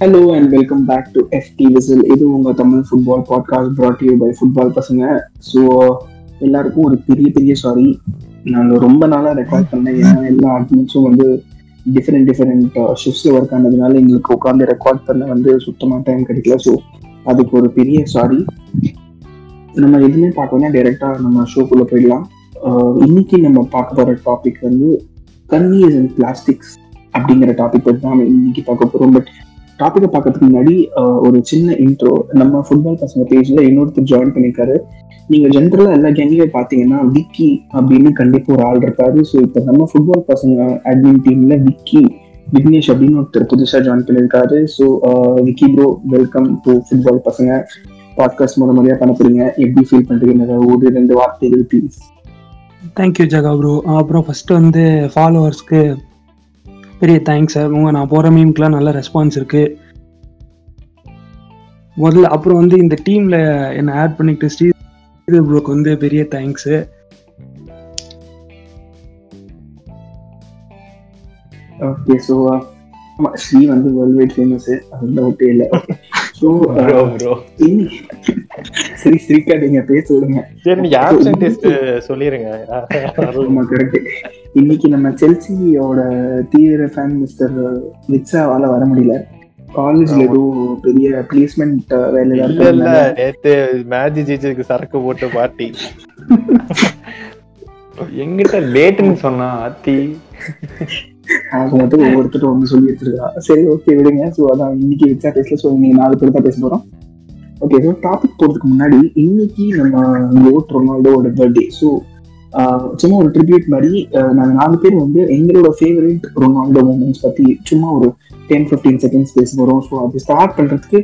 Hello and welcome back to FT whistle இது உங்க Tamil football podcast brought you by football பசங்க. So எல்லாருக்கும் ஒரு பெரிய பெரிய சாரி நாங்கள் ரொம்ப நாளாக ரெக்கார்ட் பண்ணேன். ஏன்னா எல்லா அட்மின்ஸும் வந்து டிஃப்ரெண்ட் டிஃப்ரெண்ட் ஷிஃப்ட்ஸில் ஒர்க் ஆனதுனால எங்களுக்கு உட்காந்து ரெக்கார்ட் பண்ண வந்து சுத்தமாக டைம் கிடைக்கல. ஸோ அதுக்கு ஒரு பெரிய சாரி நம்ம எதுவுமே பார்க்கணும்னா டைரெக்டாக நம்ம ஷோக்குள்ளே போயிடலாம். Uh, இன்னைக்கு நம்ம பார்க்க போகிற டாபிக் வந்து கன்வீஸ் அண்ட் பிளாஸ்டிக்ஸ் அப்படிங்கிற டாபிக் பற்றி தான் நம்ம இன்னைக்கு பார்க்க போகிறோம் பட் டாப்பிக்கை பார்க்கறதுக்கு முன்னாடி ஒரு சின்ன இன்ட்ரோ நம்ம ஃபுட்பால் பசங்க பேஜில் இன்னொருத்தர் ஜாயின் பண்ணியிருக்காரு நீங்கள் ஜென்ரலாக எல்லா கேங்லேயும் பார்த்தீங்கன்னா விக்கி அப்படின்னு கண்டிப்பாக ஒரு ஆள் இருக்காரு. ஸோ இப்போ நம்ம ஃபுட்பால் பசங்க அட்மின் டீமில் விக்கி விக்னேஷ் அப்படின்னு ஒருத்தர் புதுசாக ஜாயின் பண்ணியிருக்காரு so Vicky bro welcome to football பசங்க. பாட்காஸ்ட் மூலம் மாதிரியாக பண்ண போகிறீங்க எப்படி ஃபீல் பண்ணுறீங்க ஒரு ரெண்டு வார்த்தைகள் please thank you Jaga bro அப்புறம் ஃபர்ஸ்ட் வந்து ஃபாலோவர்ஸ்க்கு பெரிய தேங்க்ஸ் உங்க நான் போகிற மீம்க்குலாம் நல்ல ரெஸ்பான்ஸ் இருக்கு. முதல்ல அப்புறம் வந்து இந்த டீம்ல என்னை ஆட் பண்ணிக்கிட்டு ஸ்ரீதர் ப்ரோக்கு வந்து பெரிய தேங்க்ஸு ஓகே ஸோ ஸ்ரீ வந்து வேர்ல்ட் வைட் ஃபேமஸ் அது டவுட்டே இல்லை. ஸோ சரி சிரிக்காதீங்க பேச விடுங்க. சரி நீங்க ஆப்சென்டிஸ்ட் சொல்லிருங்க. ஆமா கரெக்ட் இன்னைக்கு நம்ம செல்சியோட தீவிர ஃபேன் மிஸ்டர் விட்ஸாவால வர முடியல. காலேஜ்ல ஏதோ பெரிய பிளேஸ்மெண்ட் வேலையில இல்ல நேத்து மேட்ச் ஜெயிச்சதுக்கு சரக்கு போட்டு பார்ட்டி எங்கிட்ட லேட்டுன்னு சொன்னா அத்தி. ஆக மொத்தம் ஒவ்வொருத்தரும் ஒன்று சொல்லி வச்சிருக்கா. சரி ஓகே விடுங்க. ஸோ அதான் இன்னைக்கு விட்ஸா பேசல. ஸோ இன்னைக்கு நாலு பேர் தான் பேச போறோம். ஓகே ஸோ டாபிக் போறதுக்கு முன்னாடி இன்னைக்கு நம்ம கோட் ரொனால்டோட பர்த்டே ஸோ சும்மா ஒரு ட்ரிபியூட் மாதிரி ஆஹ் நாங்க நாலு பேர் வந்து எங்களோட ஃபேவரட் ரொனால்டோ மூமெண்ட்ஸ் பத்தி சும்மா ஒரு டென் ஃபிஃப்டீன் செகண்ட்ஸ் பேச போறோம். ஸோ அது ஸ்டார்ட் பண்றதுக்கு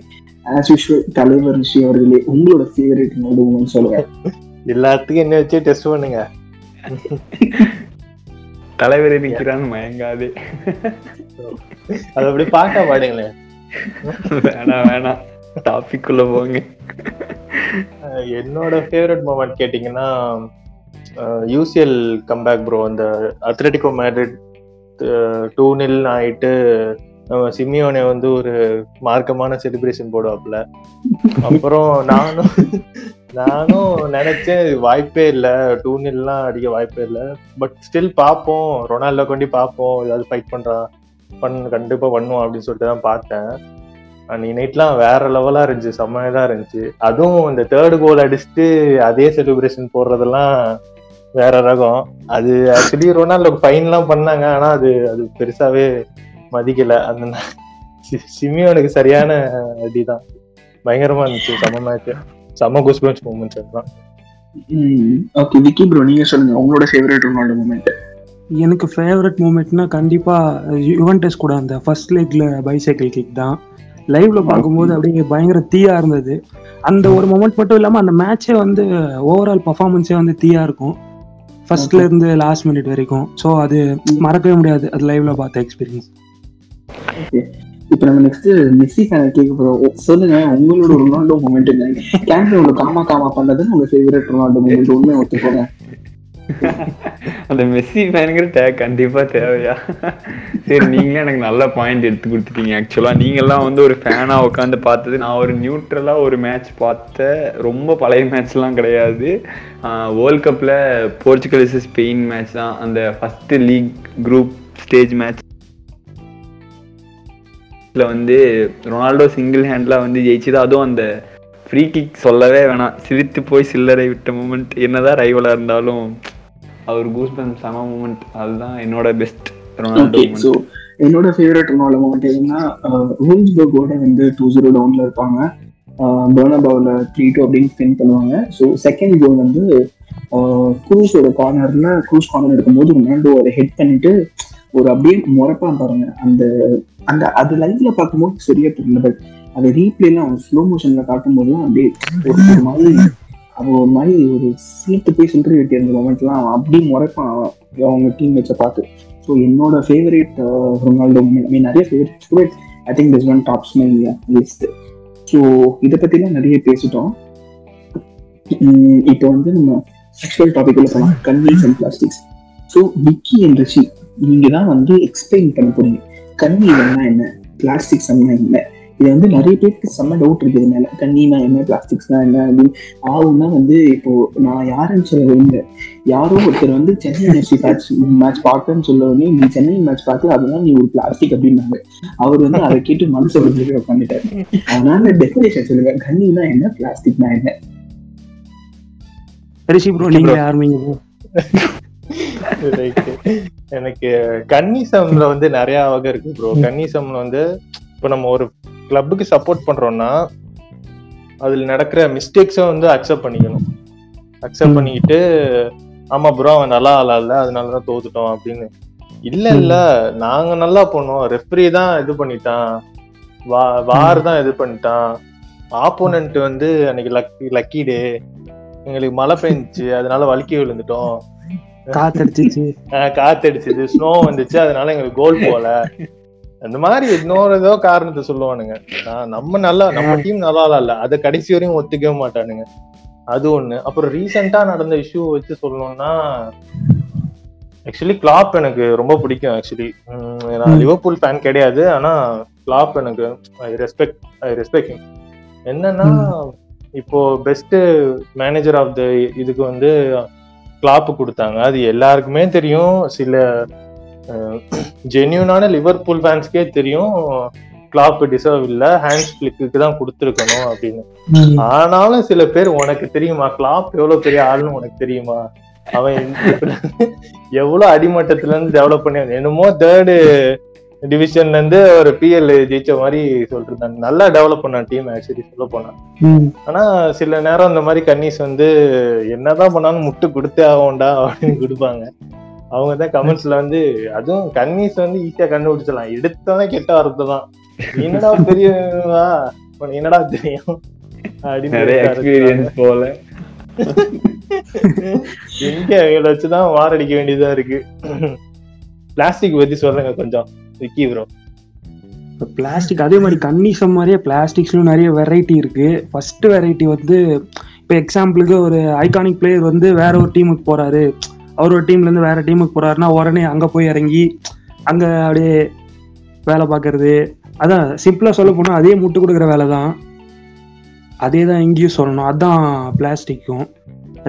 ஆஸ் யூஷுவல் தலைவர் ரிஷி அவர்களே உங்களோட ஃபேவரட் ரொனால்டோ மூமெண்ட் சொல்லுங்க. எல்லாத்துக்கும் என்ன வச்சு டெஸ்ட் பண்ணுங்க? தலைவர் நிக்கிறான்னு மயங்காது. அது அப்படி பார்க்க பாடுங்களேன் வேணாம் வேணாம் டாபிக் குள்ள போங்க. என்னோட ஃபேவரட் மூமெண்ட் கேட்டிங்கன்னா யூசிஎல் கம்பேக் ப்ரோ அந்த அத்லட்டிகோ மேட்ரிட் டூ நில் ஆயிட்டு நம்ம சிமியோனே வந்து ஒரு மார்க்கமான செலிப்ரேஷன் போடுவாப்புல. அப்புறம் நானும் நானும் நினைச்சேன் வாய்ப்பே இல்லை. டூ நில்லாம் அடிக்க வாய்ப்பே இல்லை. பட் ஸ்டில் பார்ப்போம் ரொனால்டோ கொண்டு பார்ப்போம் ஏதாவது ஃபைட் பண்றான் பண்ண கண்டிப்பா பண்ணுவோம் அப்படின்னு சொல்லிட்டு தான் பார்த்தேன். அன்னைக்கு நைட்லாம் வேற லெவலா இருந்துச்சு செம்மையா இருந்துச்சு. அதுவும் இந்த தேர்ட் கோல் அடிச்சுட்டு அதே செலிப்ரேஷன் போடுறதெல்லாம் வேற ரகம். அது ஆக்சுவலி ரொனால்டோ ஃபைன் எல்லாம் பண்ணாங்க ஆனா அது அது பெருசாவே மதிக்கல. அந்த சிமியோனுக்கு சரியான அடிதான். பயங்கரமா இருந்துச்சு செம்ம மேட்ச் செம்ம குஸ்பன்ஸ் மூமெண்ட்ஸ் அதெல்லாம் ஓகே விக்கி ப்ரோ நீங்க சொல்லுங்க உங்களோட ஃபேவரட் ரொனால்டோ மூமெண்ட் எனக்கு ஃபேவரட் மூமெண்ட்னா கண்டிப்பா யுவன்டஸ் கூட அந்த ஃபர்ஸ்ட் லெக்ல பைசைக்கிள் கிக் தான். லைவ்ல பார்க்கும்போது அப்படியே பயங்கர தீயா இருந்தது. அந்த ஒரு மொமெண்ட் மட்டும் இல்லாம அந்த மேட்சே வந்து ஓவரால் பர்ஃபார்மன்ஸே வந்து தீயா இருக்கும். ஃபர்ஸ்ட்ல. இருந்து லாஸ்ட் மினிட் வரைக்கும். ஸோ அது மறக்கவே முடியாது. அது லைவ்ல பார்த்த எக்ஸ்பீரியன்ஸ் இப்போ நம்ம நெக்ஸ்ட் மெஸ்ஸி ஃபேன் கேட்க போறோம். சொல்லுங்க. உங்களோட ரொனால்டோ மூமெண்ட் என்ன? கேம்ப்ல காமா காமா பண்ணது உங்க ஃபேவரட் ரொனால்டோ மூமெண்ட் உண்மை ஒத்துக்கோங்க. அந்த மெஸ்ஸி ஃபேனுங்கிற டேக் கண்டிப்பா தேவையா? சரி நீங்களே எனக்கு நல்ல பாயிண்ட் எடுத்து கொடுத்துட்டீங்க. ஆக்சுவலா நீங்கெல்லாம் வந்து ஒரு ஃபேனா உட்காந்து பார்த்தது நான் ஒரு நியூட்ரலா ஒரு மேட்ச் பார்த்த ரொம்ப பழைய மேட்ச்லாம் கிடையாது. வேர்ல்ட் கப்ல போர்ச்சுகல் ஸ்பெயின் மேட்ச் தான் அந்த first league group stage match வந்து ரொனால்டோ சிங்கிள் ஹேண்ட்ல வந்து ஜெயிச்சது. அதுவும் அந்த ஃப்ரீ கிக் சொல்லவே வேணாம். சிரித்து போய் சில்லறை விட்ட மூமெண்ட் என்னதான் ரைவலாக இருந்தாலும் அவர் கூஸ்பன் செம மூமெண்ட் அதுதான் என்னோட பெஸ்ட் ரொனால்டோ ஸோ என்னோட ஃபேவரட் ரொனால்டோ மூமெண்ட் எதுன்னா ரூல்ஸ்பர்கோட வந்து டூ ஜீரோ டவுன்ல இருப்பாங்க. பேர்னபாவில் த்ரீ டூ அப்படின்னு ஸ்பெண்ட் பண்ணுவாங்க. ஸோ செகண்ட் கோல் வந்து குரூஸோட கார்னர்ல குரூஸ் கார்னர் எடுக்கும்போது ரொனால்டோ அதை ஹெட் பண்ணிட்டு ஒரு அப்படியே முறைப்பான் பாருங்க. அந்த அந்த அது லைவ்ல பார்க்கும்போது சரியா தெரியல பட் அது ரீப்ளேல அவன் ஸ்லோ மோஷன்ல காட்டும்போது அப்படியே ஒரு மாதிரி அவன் ஒரு மாதிரி ஒரு சீட்டு போய் சில்லறை வெட்டி இருந்த மொமெண்ட்லாம் அவன் அப்படியே முறைப்பான். அவன் அவங்க டீம் மேட்சை பார்த்து ஸோ என்னோட ஃபேவரேட் ரொனால்டோ மீன் நிறைய ஃபேவரட் கூட I think this one tops my list so இதை பற்றிலாம் நிறைய பேசிட்டோம். இப்போ வந்து நம்ம ஆக்சுவல் டாபிக் உள்ள போகலாம் convince and plastics so Vicky and Rishi நீங்கள் தான் வந்து எக்ஸ்பிளைன் பண்ண போறீங்க. கன்வீன்ஸ்னா என்ன? பிளாஸ்டிக்ஸ் என்ன? இது வந்து நிறைய பேருக்கு செம்ம டவுட் இருக்கு இது மேல. கண்ணினா என்ன பிளாஸ்டிக்ஸ்னா என்ன அப்படின்னு ஆகும்னா வந்து இப்போ நான் யாருன்னு சொல்ல விரும்பல யாரோ ஒருத்தர் வந்து சென்னை என்எஃப்சி மேட்ச் மேட்ச் பார்க்கன்னு சொல்ல உடனே நீ சென்னை மேட்ச் பார்த்து அதெல்லாம் நீ ஒரு பிளாஸ்டிக் அப்படின்னாங்க. அவர் வந்து அதை கேட்டு மனசு உடஞ்சு உட்காந்துட்டாரு அதனால டெஃபினேஷன் சொல்லுங்க கண்ணினா என்ன பிளாஸ்டிக்னா என்ன? ரிஷி ப்ரோ நீங்க ஆரம்பிங்க. எனக்கு கன்னிசம்ல வந்து நிறைய வகை இருக்கு ப்ரோ கன்னிசம்ல வந்து இப்ப நம்ம ஒரு கிளப்புக்கு சப்போர்ட் பண்றோம்னா அதுல நடக்கிற மிஸ்டேக்ஸை வந்து அக்செப்ட் பண்ணிக்கணும். அக்செப்ட். பண்ணிக்கிட்டு ஆமா ப்ரோ அவன் நல்லா ஆளா இல்ல அதனாலதான் தோத்துட்டோம் அப்படின்னு. இல்ல இல்ல நாங்க நல்லா போனோம் ரெஃப்ரி தான் இது பண்ணிட்டான். வா வார் தான் இது பண்ணிட்டான். ஆப்போனன்ட் வந்து அன்னைக்கு லக்கி லக்கி டே எங்களுக்கு மழை பெஞ்சுச்சு அதனால வலிக்கி விழுந்துட்டோம். காத்தடிச்சிச்சு. ஆஹ் காத்தடிச்சது ஸ்னோ வந்துச்சு அதனால எங்களுக்கு கோல் போல அந்த மாதிரி இன்னொரு ஏதோ காரணத்தை சொல்லுவானுங்க. நான் நம்ம நல்லா நம்ம டீம் நல்லா இல்ல அதை கடைசி வரையும் ஒத்துக்கவே மாட்டானுங்க. அது ஒண்ணு. அப்புறம் ரீசெண்டா நடந்த இஷ்யூ வச்சு சொல்லணும்னா ஆக்சுவலி கிளாப் எனக்கு ரொம்ப பிடிக்கும் ஆக்சுவலி நான். லிவர்பூல் ஃபேன் கிடையாது. ஆனா கிளாப் எனக்கு ஐ ரெஸ்பெக்ட் ஐ ரெஸ்பெக்ட் என்னன்னா இப்போ பெஸ்ட் மேனேஜர் ஆஃப் த இதுக்கு வந்து கிளாப் கொடுத்தாங்க. அது எல்லாருக்குமே தெரியும். சில ஜென்யூனான லிவர்பூல் ஃபேன்ஸ்க்கே தெரியும். கிளாப் டிசர்வ் இல்ல. ஹேண்ட்ஸ் கிளிக்கு தான் கொடுத்துருக்கணும் அப்படின்னு. ஆனாலும் சில பேர் உனக்கு தெரியுமா? கிளாப் எவ்வளவு பெரிய ஆளுன்னு உனக்கு தெரியுமா? அவன் எவ்வளவு அடிமட்டத்துல இருந்து டெவலப் பண்ணி. என்னமோ தேர்டு டிவிஷன்ல இருந்து ஒரு பிஎல் ஜெயிச்ச மாதிரி இருந்தாங்க நல்லா டெவலப் பண்ணான் டீம் ஆக்சுவலி சொல்ல போனா. ம். ஆனா சில நேரம் இந்த மாதிரி கன்னிஸ் வந்து என்னதான் பண்ணாலும் முட்டு கொடுத்தே ஆகும்டா அப்படின்னு கொடுப்பாங்க. அவங்க தான் கமெண்ட்ஸ்ல வந்து அதுவும் கன்னிஸ் வந்து ஈஸியா கண்டுபிடிச்சிடலாம். எடுத்தவனே கெட்ட வார்த்தை தான். என்னடா பெரியவா உனக்கு என்னடா தெரியும்? அப்படின்னு போல. எங்க இவங்களை வச்சுதான் வாரடிக்க வேண்டியதா இருக்கு. பிளாஸ்டிக் பத்தி சொல்லுங்க கொஞ்சம் விக்கி ப்ரோ பிளாஸ்டிக் அதே மாதிரி கன்னிசம் மாதிரியே பிளாஸ்டிக்ஸ்லயும் நிறைய வெரைட்டி இருக்கு. ஃபர்ஸ்ட் வெரைட்டி வந்து இப்போ எக்ஸாம்பிளுக்கு ஒரு ஐகானிக் பிளேயர் வந்து வேற ஒரு டீமுக்கு போறாரு. அவர் ஒரு டீம்ல இருந்து வேற டீமுக்கு போறாருன்னா உடனே அங்க போய் இறங்கி அங்க அப்படியே வேலை பார்க்கறது. அதான் சிம்பிளா சொல்ல போனா அதே முட்டு கொடுக்குற வேலை தான். அதே தான் இங்கேயும் சொல்லணும். அதான் பிளாஸ்டிக்கும்.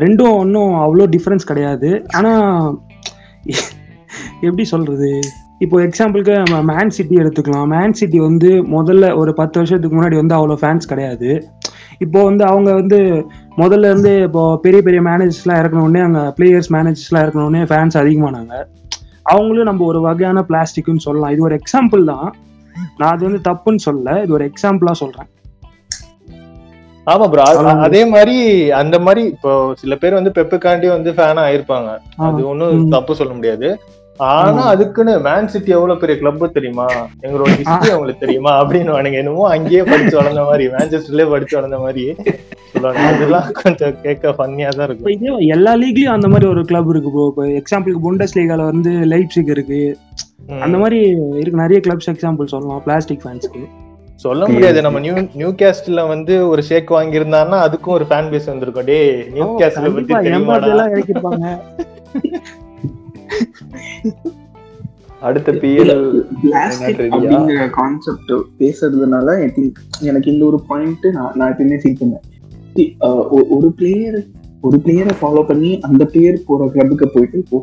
ரெண்டும் ஒன்றும் அவ்வளோ டிஃப்ரென்ஸ் கிடையாது. ஆனா எப்படி சொல்றது? இப்போ எக்ஸாம்பிளுக்கு நம்ம மேன் சிட்டி எடுத்துக்கலாம். மேன் சிட்டி வந்து முதல்ல ஒரு பத்து வருஷத்துக்கு முன்னாடி வந்து அவ்வளோ ஃபேன்ஸ் கிடையாது. இப்போ வந்து அவங்க வந்து முதல்ல இருந்து இப்போ பெரிய பெரிய மேனேஜர்ஸ்லாம் இறக்கணுன்னே அங்கே பிளேயர்ஸ் மேனேஜர்ஸ்லாம் இறக்கணுன்னே ஃபேன்ஸ் அதிகமானாங்க. அவங்களும் நம்ம ஒரு வகையான பிளாஸ்டிக்னு சொல்லலாம். இது ஒரு எக்ஸாம்பிள் தான். நான் அது வந்து தப்புன்னு சொல்லல. இது ஒரு எக்ஸாம்பிளா சொல்றேன். ஆமா ப்ரோ. அதே மாதிரி அந்த மாதிரி இப்போ சில பேர் வந்து பெப்புக்காண்டி வந்து ஃபேனா ஆயிருப்பாங்க. அது ஒண்ணும் ம். தப்பு சொல்ல முடியாது. ஆனா. அதுக்குன்னு மேன் சிட்டி எவ்வளவு பெரிய கிளப் தெரியுமா? எங்களோட ஹிஸ்டரி அவங்களுக்கு தெரியுமா? அப்படின்னு வானுங்க என்னமோ அங்கேயே படிச்சு வளர்ந்த மாதிரி மேன்செஸ்டர்லயே படிச்சு வளர்ந்த மாதிரி சொல்லுவாங்க அதெல்லாம் கொஞ்சம் கேட்க ஃபன்னியா தான் இருக்கும். எல்லா லீக்லயும் அந்த மாதிரி ஒரு கிளப் இருக்கு ப்ரோ இப்போ எக்ஸாம்பிளுக்கு புண்டஸ் லீகால வந்து லைப்சிக் இருக்கு. அந்த மாதிரி இருக்கு. நிறைய கிளப்ஸ் எக்ஸாம்பிள் சொல்லலாம் பிளாஸ்டிக் ஃபேன்ஸ்க்கு சொல்ல முடியாது. நம்ம நியூ நியூ கேஸ்ட்ல வந்து ஒரு ஷேக் வாங்கியிருந்தான்னா அதுக்கும் ஒரு ஃபேன் பேஸ் வந்திருக்கும். டே நியூ கேஸ்ட்ல பத்தி தெரியுமாடா? அடுத்த பிஎல் அப்படிங்கிற கான்செப்ட் பேசுறதுனால ஐ திங்க் எனக்கு இந்த ஒரு பாயிண்ட் நான் நான் எப்பயுமே ஃபீல் பண்ணேன் ஒரு பிளேயர் ஒரு பிளேயரை ஃபாலோ பண்ணி அந்த பிளேயர் போற கிளப்புக்கு போயிட்டு இப்போ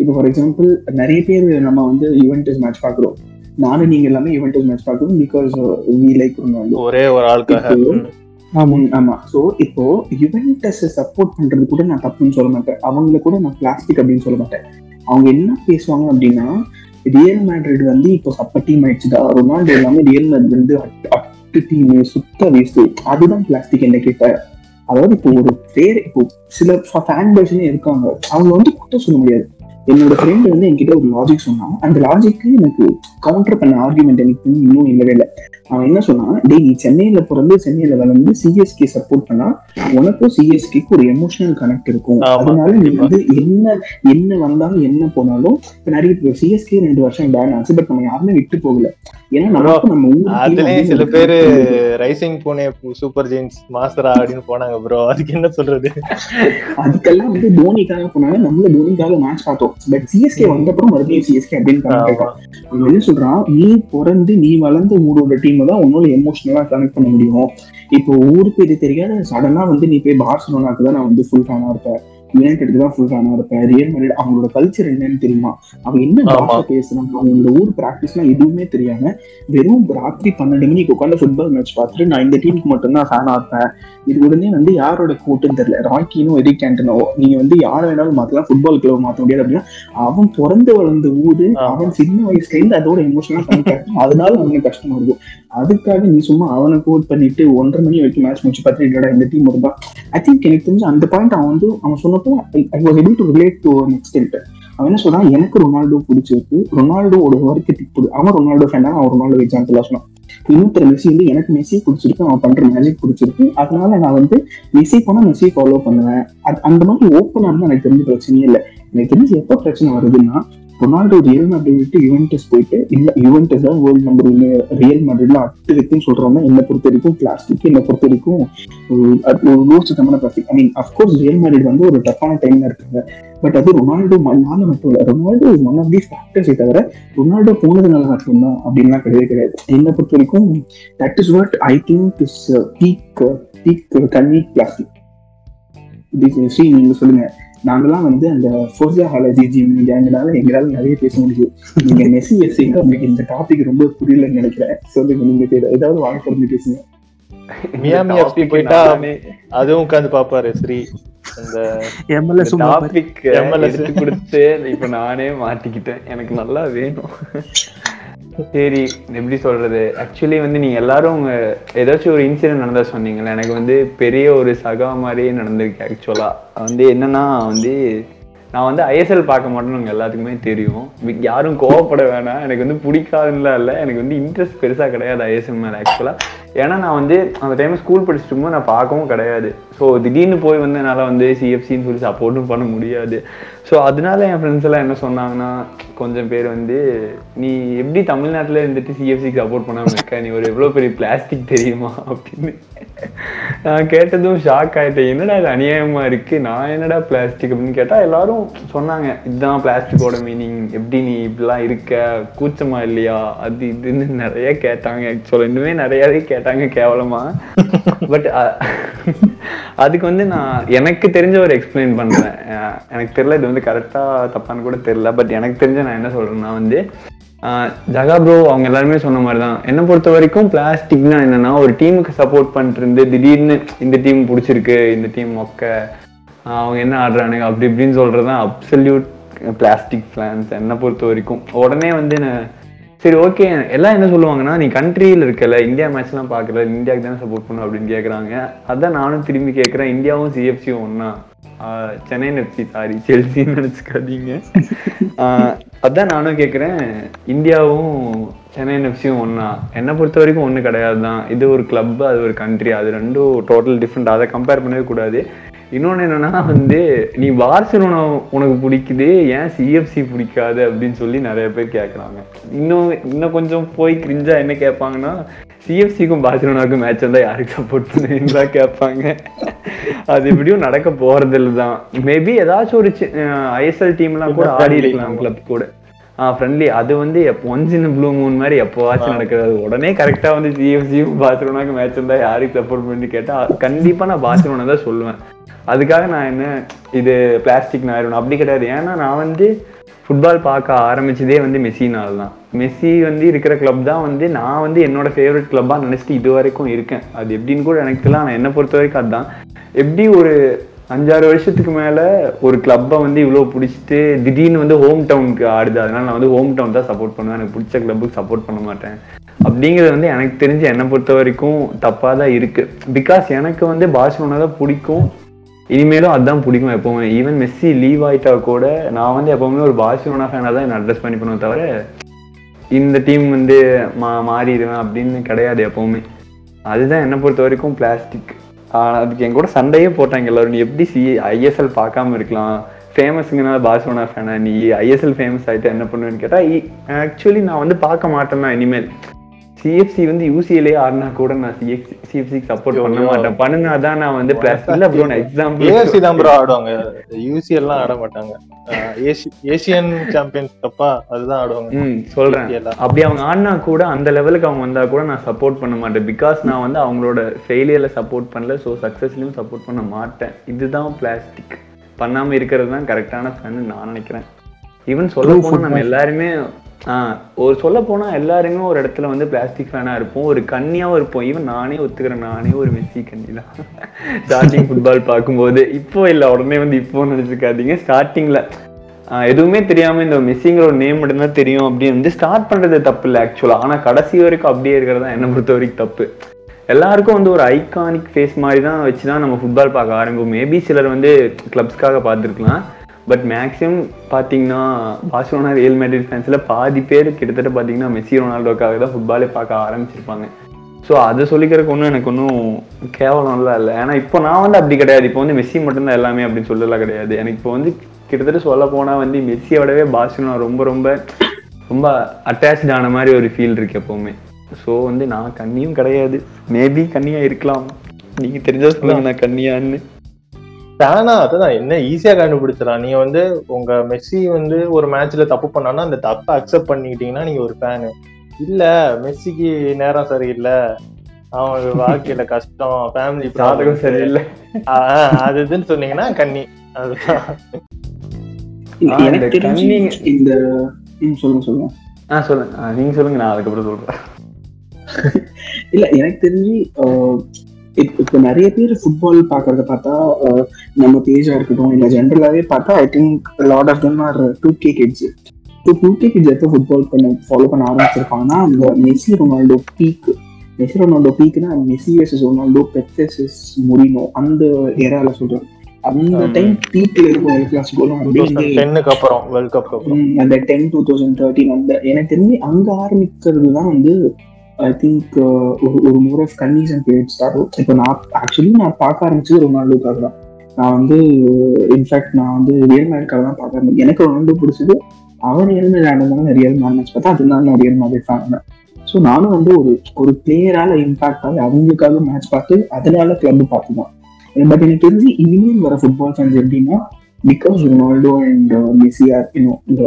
இப்போ ஃபார் எக்ஸாம்பிள் நிறைய பேர் நம்ம வந்து யுவென்டஸ் மேட்ச் பாக்குறோம் நானும் நீங்க எல்லாமே யுவென்டஸ் மேட்ச் பார்க்குறோம் பிகாஸ் வி லைக் ஒரே ஒரு ஆளுக்காக. ஆமா. சோ இப்போ யுவென்டஸ் சப்போர்ட் பண்றது கூட நான் தப்புன்னு சொல்ல மாட்டேன். அவங்கள கூட நான் பிளாஸ்டிக் அப்படின்னு சொல்ல மாட்டேன். அவங்க என்ன பேசுவாங்க அப்படின்னா ரியல் மேட்ரிட் வந்து இப்போ சப்ப டீம் ஆயிடுச்சுதா ரொனால்டோ எல்லாமே ரியல் மேட்ரிட் வந்து அட்டு டீம் சுத்த வேஸ்ட் அதுதான் பிளாஸ்டிக் என்ன கேட்ட? அதாவது இப்போ ஒரு பேர் இப்போ சில ஃபேன் பேர்ஸ்னே இருக்காங்க. அவங்க வந்து குத்த சொல்ல முடியாது. என்னோட ஃப்ரெண்ட் வந்து என்கிட்ட ஒரு லாஜிக் சொன்னான். அந்த லாஜிக்கு எனக்கு கவுண்டர் பண்ண ஆர்குமெண்ட் எனக்கு இன்னும் இல்லவே இல்லை. அவன் என்ன சொன்னான்? டேய் நீ சென்னையில பிறந்து சென்னையில வளர்ந்து சிஎஸ்கே சப்போர்ட் பண்ணா உனக்கும் சிஎஸ்கேக்கு ஒரு எமோஷனல் கனெக்ட் இருக்கும். அதனால நீ. வந்து என்ன என்ன வந்தாலும் என்ன போனாலும் இப்ப நிறைய பேர் சிஎஸ்கே ரெண்டு வருஷம் பேன் ஆச்சு பட் நம்ம யாருமே விட்டு போகல. ஏன்னா நமக்கு நம்ம ஊர் சில பேரு. ரைசிங் பூனே சூப்பர் ஜெயின்ஸ் மாஸ்டரா அப்படின்னு போனாங்க ப்ரோ அதுக்கு என்ன சொல்றது? அதுக்கெல்லாம் வந்து தோனிக்காக போனாங்க நம்மள தோனிக்காக மேட்ச் பார்த்தோம். பட் சிஎஸ்கே வந்தப்பறம் மறுபடியும் சிஎஸ்கே அப்படின்னு அவன் என்ன சொல்றான் நீ பிறந்து நீ வளர்ந்த ஊரோட டீம் தான் உன்னால எமோஷனலா கனெக்ட் பண்ண முடியும். இப்போ ஊர் பேரு தெரியாத சடனா வந்து நீ போய் பார்சலோனாக்கு தான் நான் வந்து ஃபுல் ஃபேனா இருப்பேன். யுனைடெடுக்கு தான் ஃபுல் ஃபேனா இருப்பேன். ரியல் மேரிட் அவங்களோட கல்ச்சர் என்னன்னு தெரியுமா? அவன் என்ன. பாஷை பேசுறாங்க? அவங்களோட ஊர் பிராக்டிஸ்லாம் எதுவுமே தெரியாம வெறும் ராத்திரி பன்னெண்டு மணிக்கு உட்காந்து ஃபுட்பால் மேட்ச் பார்த்துட்டு நான் இந்த டீமுக்கு மட்டும்தான் ஃபேனா இருப்பேன். இது உடனே வந்து யாரோட கோட்டுன்னு தெரியல. ராக்கினோ எரிக் கேண்டனோ நீங்க வந்து யாரை வேணாலும் மாத்தலாம் ஃபுட்பால் கிளப் மாத்த முடியாது அப்படின்னா அவன் பிறந்து வளர்ந்த ஊரு. அவன் சின்ன வயசுல இருந்து அதோட எமோஷனலா கனெக்ட் அதனால அவனுக்கு கஷ்டமா இருக்கும் அதுக்காக நீ சும்மா அவனை கோட் பண்ணிட்டு ஒன்றரை மணி வரைக்கும் மேட்ச் முடிச்சு பார்த்துட்டு இந்த டீம் இருந்தா ஐ திங்க் எனக்கு தெரிஞ்சு அந்த பாயிண்ட் அவன் வந்து அவன் சொன்னப்போ I was able to relate to extent அவன் என்ன சொல்றான்? எனக்கு ரொனால்டோ பிடிச்சிருக்கு. ரொனால்டோட ஒர்க்கு பிடி அவன் ரொனால்டோ ஃபேன் அவன் ரொனால்டோ எக்ஸாம்பிளா சொன்னான். இன்னொருத்தர் மெஸ்ஸி வந்து எனக்கு மெஸ்ஸி பிடிச்சிருக்கு அவன் பண்ற மேஜிக் பிடிச்சிருக்கு. அதனால நான் வந்து மெஸ்ஸி போனா மெஸ்ஸியை ஃபாலோ பண்ணுவேன். அது- அந்த மாதிரி ஓப்பனா இருந்தா எனக்கு தெரிஞ்ச பிரச்சனையே இல்லை. எனக்கு தெரிஞ்சு எப்போ பிரச்சனை வருதுன்னா ரொனால்டோ ரியல் மேட்ரிட் விட்டு யுவென்டஸ் போயிட்டு இல்ல யுவென்டஸ் தான் வேர்ல்டு நம்பர் ஒன்னு ரியல் மேட்ரிட்ல அட்டு இருக்குன்னு சொல்றவங்க என்னை பொறுத்த வரைக்கும் பிளாஸ்டிக் என்னை பொறுத்த வரைக்கும் ஒரு- அது ஒரு plastic I mean of course Real Madrid வந்து ஒரு டஃப்பான டைம்ல இருக்காங்க. பட் அது ரொனால்டோ மண்ணால மட்டும் இல்ல Ronaldo is one of the ஃபேக்டர்ஸை தவிர ரொனால்டோ போனதுனால மட்டும்தான் அப்படின்லாம் கிடையவே கிடையாது. என்னை பொறுத்த வரைக்கும் that is what I think is peak peak கன்வீக் plastic Sri நீங்க சொல்லுங்க. நாங்கெல்லாம் வந்து அந்த ஃபோர்ஸா ஹாலஜி ஜிம் கேங்கனால எங்களால நிறைய பேச முடியும் நீங்க மெஸ்ஸி எஸ்சிங்க உங்களுக்கு இந்த டாபிக் ரொம்ப புரியலன்னு நினைக்கிறேன் சொல்லுங்க நீங்க ஏதாவது வாங்க திறந்து பேசுங்க மியாமி எஃப்சி போயிட்டா அதுவும் உட்காந்து பாப்பாரு ஸ்ரீ அந்த பாரு. டாபிக். எடுத்து கொடுத்து இப்ப நானே மாட்டிக்கிட்டேன் எனக்கு நல்லா வேணும் சரி எப்படி சொல்றது? ஆக்சுவலி வந்து நீங்க எல்லாரும் உங்க ஏதாச்சும் ஒரு இன்சிடென்ட் நடந்தா சொன்னீங்களே எனக்கு வந்து பெரிய ஒரு சகா மாதிரியே நடந்திருக்கு ஆக்சுவலா வந்து என்னன்னா வந்து நான் வந்து ஐஎஸ்எல் பார்க்க மாட்டேன்னு உங்க எல்லாத்துக்குமே தெரியும். யாரும் கோவப்பட வேணாம். எனக்கு வந்து பிடிக்காதுன்னுலாம் இல்லை. எனக்கு வந்து இன்ட்ரெஸ்ட் பெருசா கிடையாது ஐஎஸ்எல் மேல ஆக்சுவலா ஏன்னா நான் வந்து அந்த டைம் ஸ்கூல் படிச்சுட்டு இருக்கும்போது நான் பார்க்கவும் கிடையாது. ஸோ திடீர்னு போய் வந்து என்னால் வந்து சிஎஃப்சின்னு சொல்லி சப்போர்ட்டும் பண்ண முடியாது. ஸோ அதனால என் ஃப்ரெண்ட்ஸ் எல்லாம் என்ன சொன்னாங்கன்னா கொஞ்சம் பேர் வந்து நீ எப்படி தமிழ்நாட்டில் இருந்துட்டு சிஎஃப்சிக்கு சப்போர்ட் பண்ணாமல் இருக்க? நீ ஒரு எவ்வளோ பெரிய பிளாஸ்டிக் தெரியுமா? அப்படின்னு. நான் கேட்டதும் ஷாக் ஆகிட்டேன் என்னடா இது அநியாயமாக இருக்குது நான் என்னடா பிளாஸ்டிக் அப்படின்னு கேட்டால் எல்லாரும் சொன்னாங்க இதுதான் பிளாஸ்டிக்கோட மீனிங் எப்படி நீ இப்படிலாம் இருக்க? கூச்சமா இல்லையா? அது இதுன்னு நிறைய கேட்டாங்க. ஆக்சுவலாக இன்னுமே நிறையாவே கேட்டாங்க. கேவலமா. பட் uh, அதுக்கு வந்து நான் எனக்கு தெரிஞ்ச ஒரு எக்ஸ்பிளைன் பண்றேன். எனக்கு தெரியல இது வந்து கரெக்டா தப்பான்னு கூட தெரியல பட் எனக்கு தெரிஞ்ச நான் என்ன சொல்றேன்னா வந்து ஜகா ப்ரோ அவங்க எல்லாருமே சொன்ன மாதிரி தான் என்னை பொறுத்த வரைக்கும் பிளாஸ்டிக்னா என்னன்னா ஒரு டீமுக்கு சப்போர்ட் பண்ணிட்டு திடீர்னு இந்த டீம் பிடிச்சிருக்கு இந்த டீம் மொக்க அவங்க என்ன ஆடுறானுங்க அப்படி இப்படின்னு சொல்றது தான் அப்சல்யூட் பிளாஸ்டிக் பிளான்ஸ் என்னை பொறுத்த வரைக்கும். உடனே வந்து நான் சரி ஓகே எல்லாம் என்ன சொல்லுவாங்கன்னா நீ கண்ட்ரியில் இருக்கல இந்தியா மேட்ச்லாம் பார்க்கல இந்தியாவுக்கு தானே சப்போர்ட் பண்ணும் அப்படின்னு கேட்குறாங்க அதான் நானும் திரும்பி கேட்குறேன் இந்தியாவும் சிஎஃப்சியும் ஒன்றா சென்னை எஃப்சி சாரி செல்சின்னு நினச்சிக்காதீங்க. அதான் நானும் கேட்குறேன் இந்தியாவும் சென்னை எஃப்சியும் ஒன்றா என்னை பொறுத்த வரைக்கும் ஒன்றும் கிடையாது தான் இது ஒரு கிளப் அது ஒரு கண்ட்ரி அது ரெண்டும் டோட்டல் டிஃப்ரெண்ட் அதை கம்பேர் பண்ணவே கூடாது. இன்னொன்று என்னன்னா வந்து நீ பார்சலோனா உனக்கு பிடிக்குது ஏன் சிஎஃப்சி பிடிக்காது அப்படின்னு சொல்லி நிறைய பேர் கேட்குறாங்க இன்னும் இன்னும் கொஞ்சம் போய் கிரிஞ்சா என்ன கேட்பாங்கன்னா சிஎஃப்சிக்கும் பார்சலோனாவுக்கும் மேட்ச் வந்தால் யாருக்கு சப்போர்ட் பண்ணுவீங்களா கேட்பாங்க அது எப்படியும் நடக்க போறதில்ல தான். மேபி ஏதாச்சும் ஒரு ஐஎஸ்எல் டீம்லாம் கூட ஆடி இருக்கலாம் கிளப் கூட. ஃப்ரெண்ட்லி அது வந்து ஒன்ஸ் இன் ப்ளூ மூன் மாதிரி எப்போவாச்சும் நடக்கிறது உடனே கரெக்டாக வந்து சிஎஃப்சியும் பார்சலோனாக்கு மேட்ச் இருந்தால் யாருக்கு சப்போர்ட் பண்ணி கேட்டால் கண்டிப்பாக நான் பார்சலோனா தான் சொல்லுவேன். அதுக்காக நான் என்ன இது பிளாஸ்டிக் ஆயிரும் அப்படி கிடையாது. ஏன்னா நான் வந்து ஃபுட்பால் பார்க்க ஆரம்பிச்சதே வந்து மெஸ்ஸினால தான். மெஸ்ஸி வந்து இருக்கிற கிளப் தான் வந்து நான் வந்து என்னோட ஃபேவரட் கிளப்பாக நினச்சிட்டு இது வரைக்கும் இருக்கேன். அது எப்படின்னு கூட எனக்கு தெரியல. ஆனால் என்னை பொறுத்த வரைக்கும் அதுதான் எப்படி ஒரு அஞ்சாறு வருஷத்துக்கு மேலே ஒரு கிளப்பை வந்து இவ்வளோ பிடிச்சிட்டு திடீர்னு வந்து ஹோம் டவுனுக்கு ஆடுது. அதனால நான் வந்து ஹோம் டவுன் தான் சப்போர்ட் பண்ணுவேன். எனக்கு பிடிச்ச கிளப்புக்கு சப்போர்ட் பண்ண மாட்டேன். அப்படிங்கிறது வந்து எனக்கு தெரிஞ்சு என்னை பொறுத்த வரைக்கும் தப்பாக தான் இருக்கு. பிகாஸ் எனக்கு வந்து பார்சலோனா தான் பிடிக்கும். இனிமேலும் அதுதான் பிடிக்கும் எப்பவுமே. ஈவன் மெஸ்ஸி லீவ் ஆயிட்டா கூட நான் வந்து எப்பவுமே ஒரு பார்சிலோனா ஃபேனாக தான் என்ன அட்ரஸ் பண்ணி பண்ணுவேன் தவிர இந்த டீம் வந்து மா மாறிடுவேன் அப்படின்னு கிடையாது எப்பவுமே. அதுதான் என்னை பொறுத்த வரைக்கும் பிளாஸ்டிக் அதுக்கு என் கூட சண்டையே போட்டாங்க எல்லாரும். நீ எப்படி சி ஐஎஸ்எல் பார்க்காம இருக்கலாம்? ஃபேமஸுங்கனால பார்சலோனா ஃபேனா நீ? ஐஎஸ்எல் ஃபேமஸ் ஆகிட்டு என்ன பண்ணுவேன்னு கேட்டால் ஆக்சுவலி நான் வந்து பார்க்க மாட்டேன் தான் இனிமேல். சிஎஃப்சி வந்து யூசிஎல்ஏ ஆடினா கூட நான் சிஎஃப்சி சிஎஃப்சி சப்போர்ட் பண்ண மாட்டேன். பண்ணுனாதான் நான் வந்து plus இல்ல ப்ரோ நான் எக்ஸாம்பிள் ஏஎஃப்சி தான் ப்ரோ ஆடுவாங்க. யூசிஎல் எல்லாம் ஆட மாட்டாங்க. ஏசியன் சாம்பியன்ஸ் கப்பா அதுதான் ஆடுவாங்க. ம் சொல்றேன். அப்படி அவங்க ஆடினா கூட அந்த லெவலுக்கு அவங்க வந்தா கூட நான் சப்போர்ட் பண்ண மாட்டேன். பிகாஸ் நான் வந்து அவங்களோட ஃபெயிலியர்ல சப்போர்ட் பண்ணல. ஸோ சக்ஸஸ்லயும் சப்போர்ட் பண்ண மாட்டேன். இதுதான் பிளாஸ்டிக் பண்ணாம இருக்கிறது தான் கரெக்டான ஃபேன் நான் நினைக்கிறேன். ஈவன் சொல்ல போனா நம்ம எல்லாருமே ஆஹ் ஒரு சொல்ல போனா எல்லாருமே ஒரு இடத்துல வந்து பிளாஸ்டிக் ஃபேனா இருப்போம். ஒரு கன்னியாவும் இருப்போம். ஈவன் நானே ஒத்துக்கிறேன் நானே ஒரு மெஸ்ஸி கன்னி தான். ஸ்டார்டிங் ஃபுட்பால் பார்க்கும்போது இப்போ இல்ல உடனே வந்து இப்போ நினைச்சுக்காதீங்க. ஸ்டார்டிங்ல எதுவுமே தெரியாம இந்த மெஸ்ஸிங்கிற ஒரு நேம் மட்டும்தான் தெரியும். அப்படின்னு வந்து ஸ்டார்ட் பண்றது தப்பு இல்லை ஆக்சுவலா ஆனா கடைசி வரைக்கும் அப்படியே இருக்கிறது தான் என்ன பொறுத்த வரைக்கும் தப்பு. எல்லாருக்கும் வந்து ஒரு ஐகானிக் ஃபேஸ் மாதிரி தான் வச்சு தான் நம்ம ஃபுட்பால் பார்க்க ஆரம்பிப்போம். மேபி சிலர் வந்து கிளப்ஸ்க்காக பார்த்துருக்கலாம். பட் மேக்ஸிமம் பார்த்தீங்கன்னா பார்சலோனா ரியல் மேட்ரிட் ஃபேன்ஸில் பாதி பேர் கிட்டத்தட்ட பார்த்தீங்கன்னா மெஸ்ஸி ரொனால்டோக்காக தான் ஃபுட்பாலே பார்க்க ஆரம்பிச்சிருப்பாங்க. ஸோ அதை சொல்லிக்கிறதுக்கு ஒன்றும் எனக்கு ஒன்றும் கேவலம்லாம் இல்லை. ஏன்னா இப்போ நான் வந்து அப்படி கிடையாது. இப்போ வந்து மெஸ்ஸி மட்டும்தான் எல்லாமே அப்படின்னு சொல்லலாம் கிடையாது. எனக்கு இப்போ வந்து கிட்டத்தட்ட சொல்ல போனால் வந்து மெஸ்ஸியோடவே பார்சலோனா ரொம்ப ரொம்ப ரொம்ப அட்டாச்ட் ஆன மாதிரி ஒரு ஃபீல் இருக்கு எப்போவுமே. ஸோ வந்து நான் கண்ணியும் கிடையாது. மேபி கண்ணியாக இருக்கலாம். நீங்க தெரிஞ்சா சொல்லுங்க நான் கண்ணியான்னு. ஃபேனா அதுதான். என்ன ஈஸியா கண்டுபிடிச்சிடலாம். நீங்க வந்து உங்க மெஸ்ஸி வந்து ஒரு மேட்ச்ல தப்பு பண்ணானா அந்த தப்பை அக்செப்ட் பண்ணிக்கிட்டீங்கன்னா நீங்க ஒரு ஃபேனு இல்ல மெஸ்ஸிக்கு நேரம் சரியில்லை. அவனுக்கு வாழ்க்கையில கஷ்டம் ஃபேமிலி ஜாதகம் சரியில்லை. அது இதுன்னு சொன்னீங்கன்னா கன்னி. அதுதான். எனக்கு இந்த தெரிஞ்சு சொல்லுங்க சொல்லுங்க. ஆ சொல்லுங்க. நீங்க சொல்லுங்க நான் அதுக்கப்புறம் சொல்றேன். இல்ல எனக்கு தெரிஞ்சு இப்ப நிறைய பேர் ஃபுட்பால் பாக்குறத பார்த்தா நம்ம பேஜா இருக்கட்டும் இல்ல ஜென்ரலாவே பார்த்தா I think lot of them are two K kids so two K kids எப்போ ஃபுட்பால் பண்ண ஃபாலோ பண்ண ஆரம்பிச்சிருப்பாங்கன்னா அந்த Messi Ronaldo peak Messi Ronaldo பீக்னா Messi versus Ronaldo பெத்தஸ் முரினோ அந்த ஏரால சொல்றேன். அந்த. டைம் பீக்ல இருக்கும் எல் தௌசண்ட் டென்னுக்கு அப்புறம் வேர்ல்ட் ம், அந்த டென் டூ தௌசண்ட் தேர்ட்டின் அந்த எனக்கு தெரிஞ்சு அங்க ஆரம்பிக்கிறது தான் வந்து ஐ திங்க் uh, ஒரு ஒரு மோர் ஆஃப் கன்வீசன் பீரியட் ஸ்டார்ட் இப்போ நான் ஆக்சுவலி நான் பார்க்க ஆரம்பிச்சது ரொனால்டோக்காக தான் நான் வந்து இன்ஃபேக்ட் நான் வந்து ரியல் மேட்காக தான் பார்க்க ஆரம்பிச்சேன். எனக்கு ரொனால்டோ பிடிச்சது. அவர் ரியல் மேட் ஆனதுனால ரியல் மேட் மேட்ச் பார்த்தா அதனால நான் ரியல் மேட் ஃபேன் ஸோ நானும் வந்து ஒரு ஒரு பிளேயரால இம்பாக்ட் ஆகி அவங்களுக்காக மேட்ச் பார்த்து அதனால கிளப் பார்த்து தான் பட் எனக்கு தெரிஞ்சு இனிமேல் வர ஃபுட்பால் ஃபேன்ஸ் எப்படின்னா பிகாஸ் ரொனால்டோ அண்ட் மெஸ்ஸியார் இன்னும் இந்த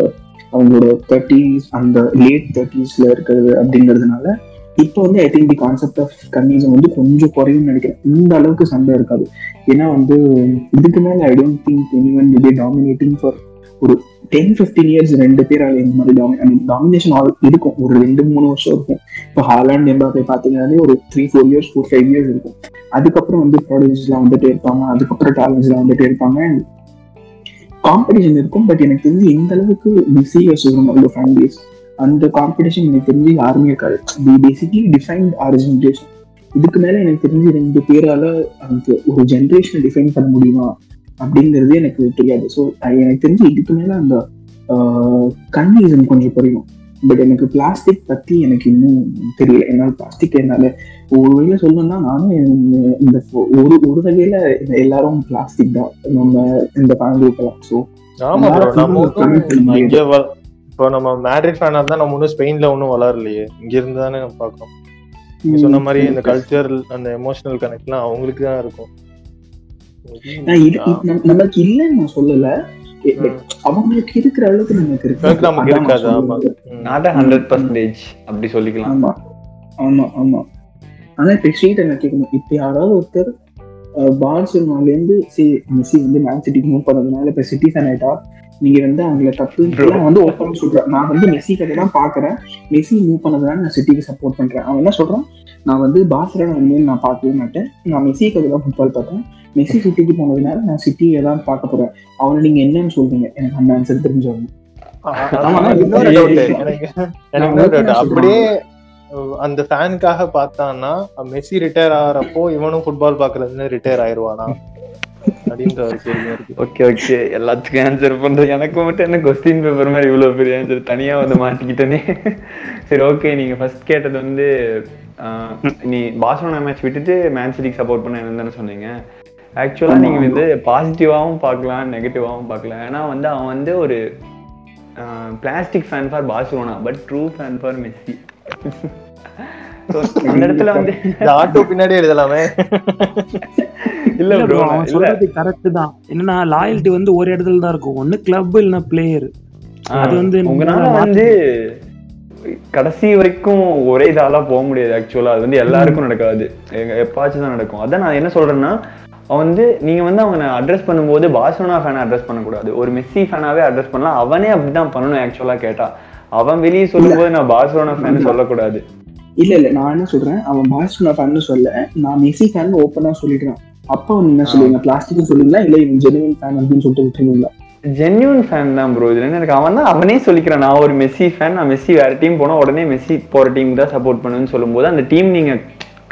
அவங்களோட தேர்ட்டிஸ் அந்த லேட் தேர்ட்டிஸ்ல இருக்கிறது அப்படிங்கிறதுனால இப்போ வந்து I think the concept of கன்னிசம் வந்து கொஞ்சம் குறையும் நினைக்கிறேன். இந்த அளவுக்கு சண்டை இருக்காது. ஏன்னா வந்து இதுக்கு மேல I don't think any one will dominating for ஒரு டென் ஃபிஃப்டீன் இயர்ஸ் ரெண்டு பேரால இந்த மாதிரி டாமி டாமினேஷன் ஆல் இருக்கும். ஒரு ரெண்டு மூணு வருஷம் இருக்கும். இப்போ ஹாலாண்ட் எம்பாப்பே பார்த்தீங்கன்னாலே ஒரு three four years four five years இருக்கும். அதுக்கப்புறம் வந்து ப்ராடக்ட்ஸ்லாம் வந்துட்டே இருப்பாங்க. அதுக்கப்புறம் டேலண்ட்ஸ்லாம் வந்துட்டே இருப்பாங்க. காம்படிஷன் இருக்கும். பட் எனக்கு தெரிஞ்சு இந்த அளவுக்கு மெஸ்ஸி வர்சஸ் ரொனால்டோ அந்த காம்படிஷன் எனக்கு தெரிஞ்சு யாருமே இருக்காது. The basically defined our generation இதுக்கு மேல எனக்கு தெரிஞ்சு ரெண்டு பேரால அந்த ஒரு ஜென்ரேஷனை டிஃபைன் பண்ண முடியுமா அப்படிங்கிறது எனக்கு தெரியாது. ஸோ எனக்கு தெரிஞ்சு இதுக்கு மேல அந்த கன்வீசன் கொஞ்சம் குறையும். பட் எனக்கு பிளாஸ்டிக் பத்தி எனக்கு இன்னும் தெரியல. என்னால் பிளாஸ்டிக் என்னால ஒரு வகையில சொல்லணும்னா நானும் இந்த- ஒரு ஒரு வகையில எல்லாரும் பிளாஸ்டிக் தான். நம்ம இந்த ஃபேன் குரூப்லாம் ஸோ இப்போ நம்ம மேட்ரிட் ஃபேனா இருந்தா நம்ம ஒன்றும் ஸ்பெயின்ல ஒன்றும் வளரலையே. இங்க இருந்து தானே நம்ம பார்க்கறோம். நீங்க சொன்ன மாதிரி இந்த கல்ச்சர் அந்த எமோஷனல் கனெக்ட்லாம் அவங்களுக்கு தான் இருக்கும். நமக்கு இல்லைன்னு நான் சொல்லல. அவங்களுக்கு இருக்கிற அளவுக்கு நமக்கு இருக்கு. நமக்கு இருக்காது, ஆமா. நாட் ஹண்ட்ரட் பர்சன்டேஜ் அப்படி சொல்லிக்கலாம். ஆமா ஆமா ஆமா. ஆனா இப்ப ஸ்ட்ரீட் என்ன கேட்கணும் இப்ப யாராவது ஒருத்தர் பார்சலோனால இருந்து சி மெஸ்ஸி வந்து மேன் சிட்டிக்கு மூவ் பண்ணதுனால இப்ப சிட்டி ஃபேன் ஆயிட்டா நீங்க வந்து அவங்கள தப்பு வந்து ஓப்பன் சொல்றேன். நான் வந்து மெஸ்ஸி கதை தான் பாக்குறேன். மெஸ்ஸி மூவ் பண்ணதுனால நான் சிட்டிக்கு சப்போர்ட் பண்றேன். அவன் என்ன சொல்றான்? நான் வந்து பார்சலோனா வந்து நான் பார்க்கவே மாட்டேன். நான் மெஸ்ஸி கதை தான் ஃபுட்பால் பார்த்தேன் மெஸ்ஸி சிட்டிக்கு போனதுனால நான் சிட்டியை தான் பார்க்க போறேன். அவனை நீங்க என்னன்னு சொல்றீங்க. எனக்கு அந்த ஆன்சர் தெரிஞ்சவங்க. அப்படியே அந்த ஃபேனுக்காக பார்த்தான்னா மெஸ்ஸி ரிட்டையர் ஆகிறப்போ இவனும் ஃபுட்பால் பாக்குறதுன்னு ரிட்டையர் ஆயிருவானா? அப்படின்ற ஒரு கேள்வி இருக்கு. ஓகே ஓகே எல்லாத்துக்கும் ஆன்சர் பண்றது எனக்கு மட்டும் என்ன கொஸ்டின் பேப்பர் மாதிரி இவ்வளவு பெரிய ஆன்சர் தனியா வந்து மாட்டிக்கிட்டேனே. சரி ஓகே நீங்க ஃபர்ஸ்ட் கேட்டது வந்து நீ பார்சலோனா மேட்ச் விட்டுட்டு மேன் சிட்டிக்கு சப்போர்ட் பண்ண என்னன்னு சொன்னீங்க. ஆக்சுவலா நீங்க. வந்து பாசிட்டிவாவும் பார்க்கலாம் நெகட்டிவாவும் பார்க்கலாம். ஏன்னா வந்து அவன் வந்து ஒரு plastic fan for Barcelona but true fan for Messi அந்த இடத்துல வந்து ஆட்டோ பின்னாடி எழுதலாமே. இல்ல ப்ரோ அவன் சொல்றது கரெக்ட் தான். என்னன்னா லாயல்ட்டி வந்து ஒரு இடத்துல தான் இருக்கும். ஒண்ணு கிளப் இல்லைன்னா பிளேயர் அது வந்து உங்களால வந்து கடைசி வரைக்கும் ஒரே இதால போக முடியாது ஆக்சுவலா அது வந்து எல்லாருக்கும் நடக்காது. எப்பாச்சும் தான் நடக்கும். அதான் நான் என்ன சொல்றேன்னா அவன் வந்து நீங்க வந்து அவனை அட்ரஸ் பண்ணும்போது பார்சலோனா ஃபேனை அட்ரஸ் பண்ணக்கூடாது. ஒரு மெஸ்ஸி ஃபேனாவே அட்ரஸ் பண்ணலாம். அவனே அப்படிதான் பண்ணணும் ஆக்சுவலா கேட்டா. அவன் வெளியே சொல்லும்போது நான் பார்சலோனா ஃபேன் சொல்லக்கூடாது. இல்ல இல்ல. நான் என்ன சொல்றேன்? அவன் பார்சலோனா ஃபேன் சொல்ல நான் மெஸ்ஸி ஃபேன் ஓப்பனா சொல்லிடுறேன் அப்போ நீங்க என்ன சொல்லுவீங்க? பிளாஸ்டிக் சொல்லுவீங்களா? இல்ல இவன் ஜெனுவன் ஃபேன் அப்படின்னு சொல்லிட்டு விட்டுருவீங்களா? ஜென்யூன் ஃபேன் தான் ப்ரோ இதுல என்ன இருக்கு? அவன் தான் அவனே சொல்லிக்கிறான். நான் ஒரு மெஸ்ஸி ஃபேன் நான் மெஸ்ஸி வேற டீம் போனா உடனே மெஸ்ஸி போற டீம் தான் சப்போர்ட் பண்ணுன்னு சொல்லும்போது அந்த டீம் நீங்க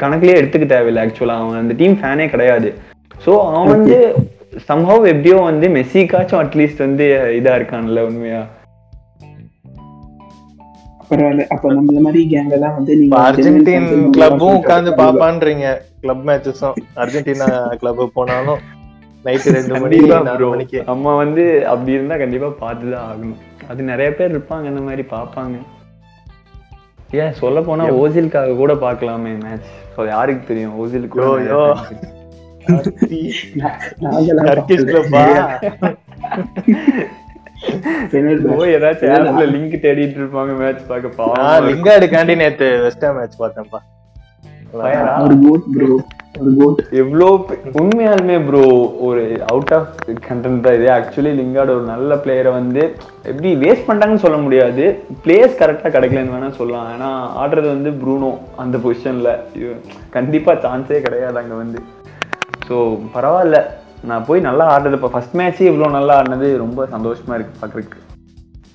கணக்குலயே எடுத்துக்க தேவையில்லை ஆக்சுவலா அவன் அந்த டீம் ஃபேனே கிடையாது. ஸோ அவன் வந்து சம்ஹவ் எப்படியோ வந்து மெஸ்ஸிக்காச்சும் அட்லீஸ்ட் வந்து இதா இருக்கான்ல உண்மையா? பரவாயில்ல. அப்ப நம்மள மாதிரி கேங் எல்லாம் வந்து நீங்க அர்ஜென்டின் கிளப்பும் உட்காந்து பாப்பான்றீங்க கிளப் மேட்சஸும் அர்ஜென்டினா கிளப் போனாலும் நைட்டு ரெண்டு மணி. மணிக்கு. நம்ம வந்து அப்படி இருந்தா கண்டிப்பா பார்த்துதான் ஆகணும். அது நிறைய பேர் இருப்பாங்க இந்த மாதிரி பார்ப்பாங்க. ஏன் சொல்ல போனா ஓசிலுக்காக கூட பார்க்கலாமே மேட்ச் யாருக்கு தெரியும்? ஓசிலுக்கு ஏதாச்சும் லிங்க் தேடிட்டு இருப்பாங்க மேட்ச் பார்க்க பாவம். லிங்கார்டுக்காண்டி நேத்து வெஸ்டா மேட்ச் பார்த்தேன்ப்பா? ஒரு கோட் ப்ரோ ஒரு கோட் எவ்வளோ உண்மையாலுமே ப்ரோ ஒரு அவுட் ஆஃப் கண்டென்ட் தான் இது. ஆக்சுவலி லிங்கார்டு ஒரு நல்ல பிளேயரை வந்து எப்படி வேஸ்ட் பண்ணிட்டாங்கன்னு சொல்ல முடியாது. பிளேயர்ஸ் கரெக்டாக கிடைக்கலன்னு வேணா சொல்லலாம். ஏன்னா ஆடுறது வந்து ப்ரூனோ அந்த பொசிஷன்ல கண்டிப்பா சான்ஸே கிடையாது அங்க வந்து. ஸோ பரவாயில்ல. நான் போய் நல்லா ஆடுறது இப்போ ஃபர்ஸ்ட் மேட்ச்சே இவ்வளோ நல்லா ஆடினது ரொம்ப சந்தோஷமா இருக்கு பார்க்கறதுக்கு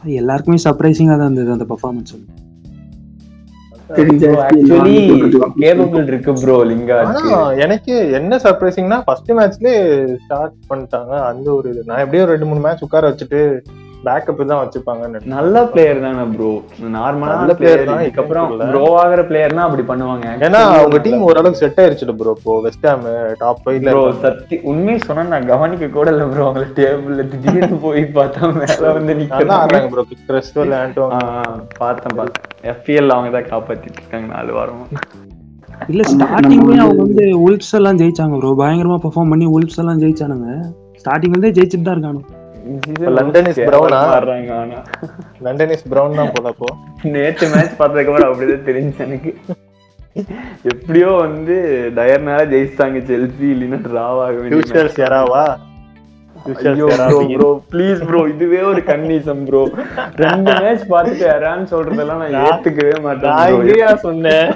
அது எல்லாருக்குமே சர்ப்ரைசிங்கா தான் இருந்தது அந்த பெர்ஃபார்மன்ஸ் தெரிஞ்ச எனக்கு என்ன சர்ப்ரைசிங்னா ஃபர்ஸ்ட் மேட்ச்லயே ஸ்டார்ட் பண்ணிட்டாங்க. அந்த ஒரு இது. நான் எப்படியும் ரெண்டு மூணு மேட்ச் உட்கார வச்சுட்டு பேக்கப் தான் வச்சுப்பாங்கன்னு நல்ல பிளேயர் தானே ப்ரோ நார்மலான பிளேயர் தான், இதுக்கப்புறம். ப்ரோ ஆகிற பிளேயர்னா அப்படி பண்ணுவாங்க. ஏன்னா அவங்க டீம் ஓரளவுக்கு செட் ஆயிருச்சு ப்ரோ இப்போ வெஸ்ட் ஹாம் டாப் ஃபைவ்ல ப்ரோ சத்தி உண்மையை சொன்னா நான் கவனிக்க கூட இல்ல ப்ரோ அவங்கள டேபிள்ல திடீர்னு போய் பார்த்தா மேல வந்து நிக்கிறாங்க ப்ரோ ஆ, ஆ, பார்த்தேன் பார்த்தேன். எஃபிஎல் அவங்க தான் காப்பாத்திட்டு இருக்காங்க நாலு வாரமா. இல்ல ஸ்டார்டிங்லயே அவங்க வந்து உல்ப்ஸ் எல்லாம் ஜெயிச்சாங்க ப்ரோ பயங்கரமா பெர்ஃபார்ம் பண்ணி உல்ப்ஸ் எல்லாம் ஜெயிச்சானுங்க. ஸ்டார்டிங்ல இருந்தே ஜெயிச்சுட்டு தான் இருக்கானு லண்டன் brown ஆ? ஆடுறாங்க ஆனா. லண்டன் இஸ் பிரவுன் தான் போல அப்போ நேத்து மேட்ச் பார்த்ததுக்கு அப்புறம் அப்படிதான் தெரிஞ்சு எனக்கு. எப்படியோ வந்து டயர்னால ஜெயிச்சிட்டாங்க செல்சி இல்லைன்னா டிராவாக ப்ரோ ப்ரோ ப்ளீஸ் ப்ரோ இதுவே ஒரு கன்னிசம் ப்ரோ ரெண்டு மேட்ச் பார்த்துட்டு யாரான்னு சொல்றதெல்லாம் நான் ஏத்துக்கவே நான் மாட்டேன். எங்கேயா சொன்னேன்?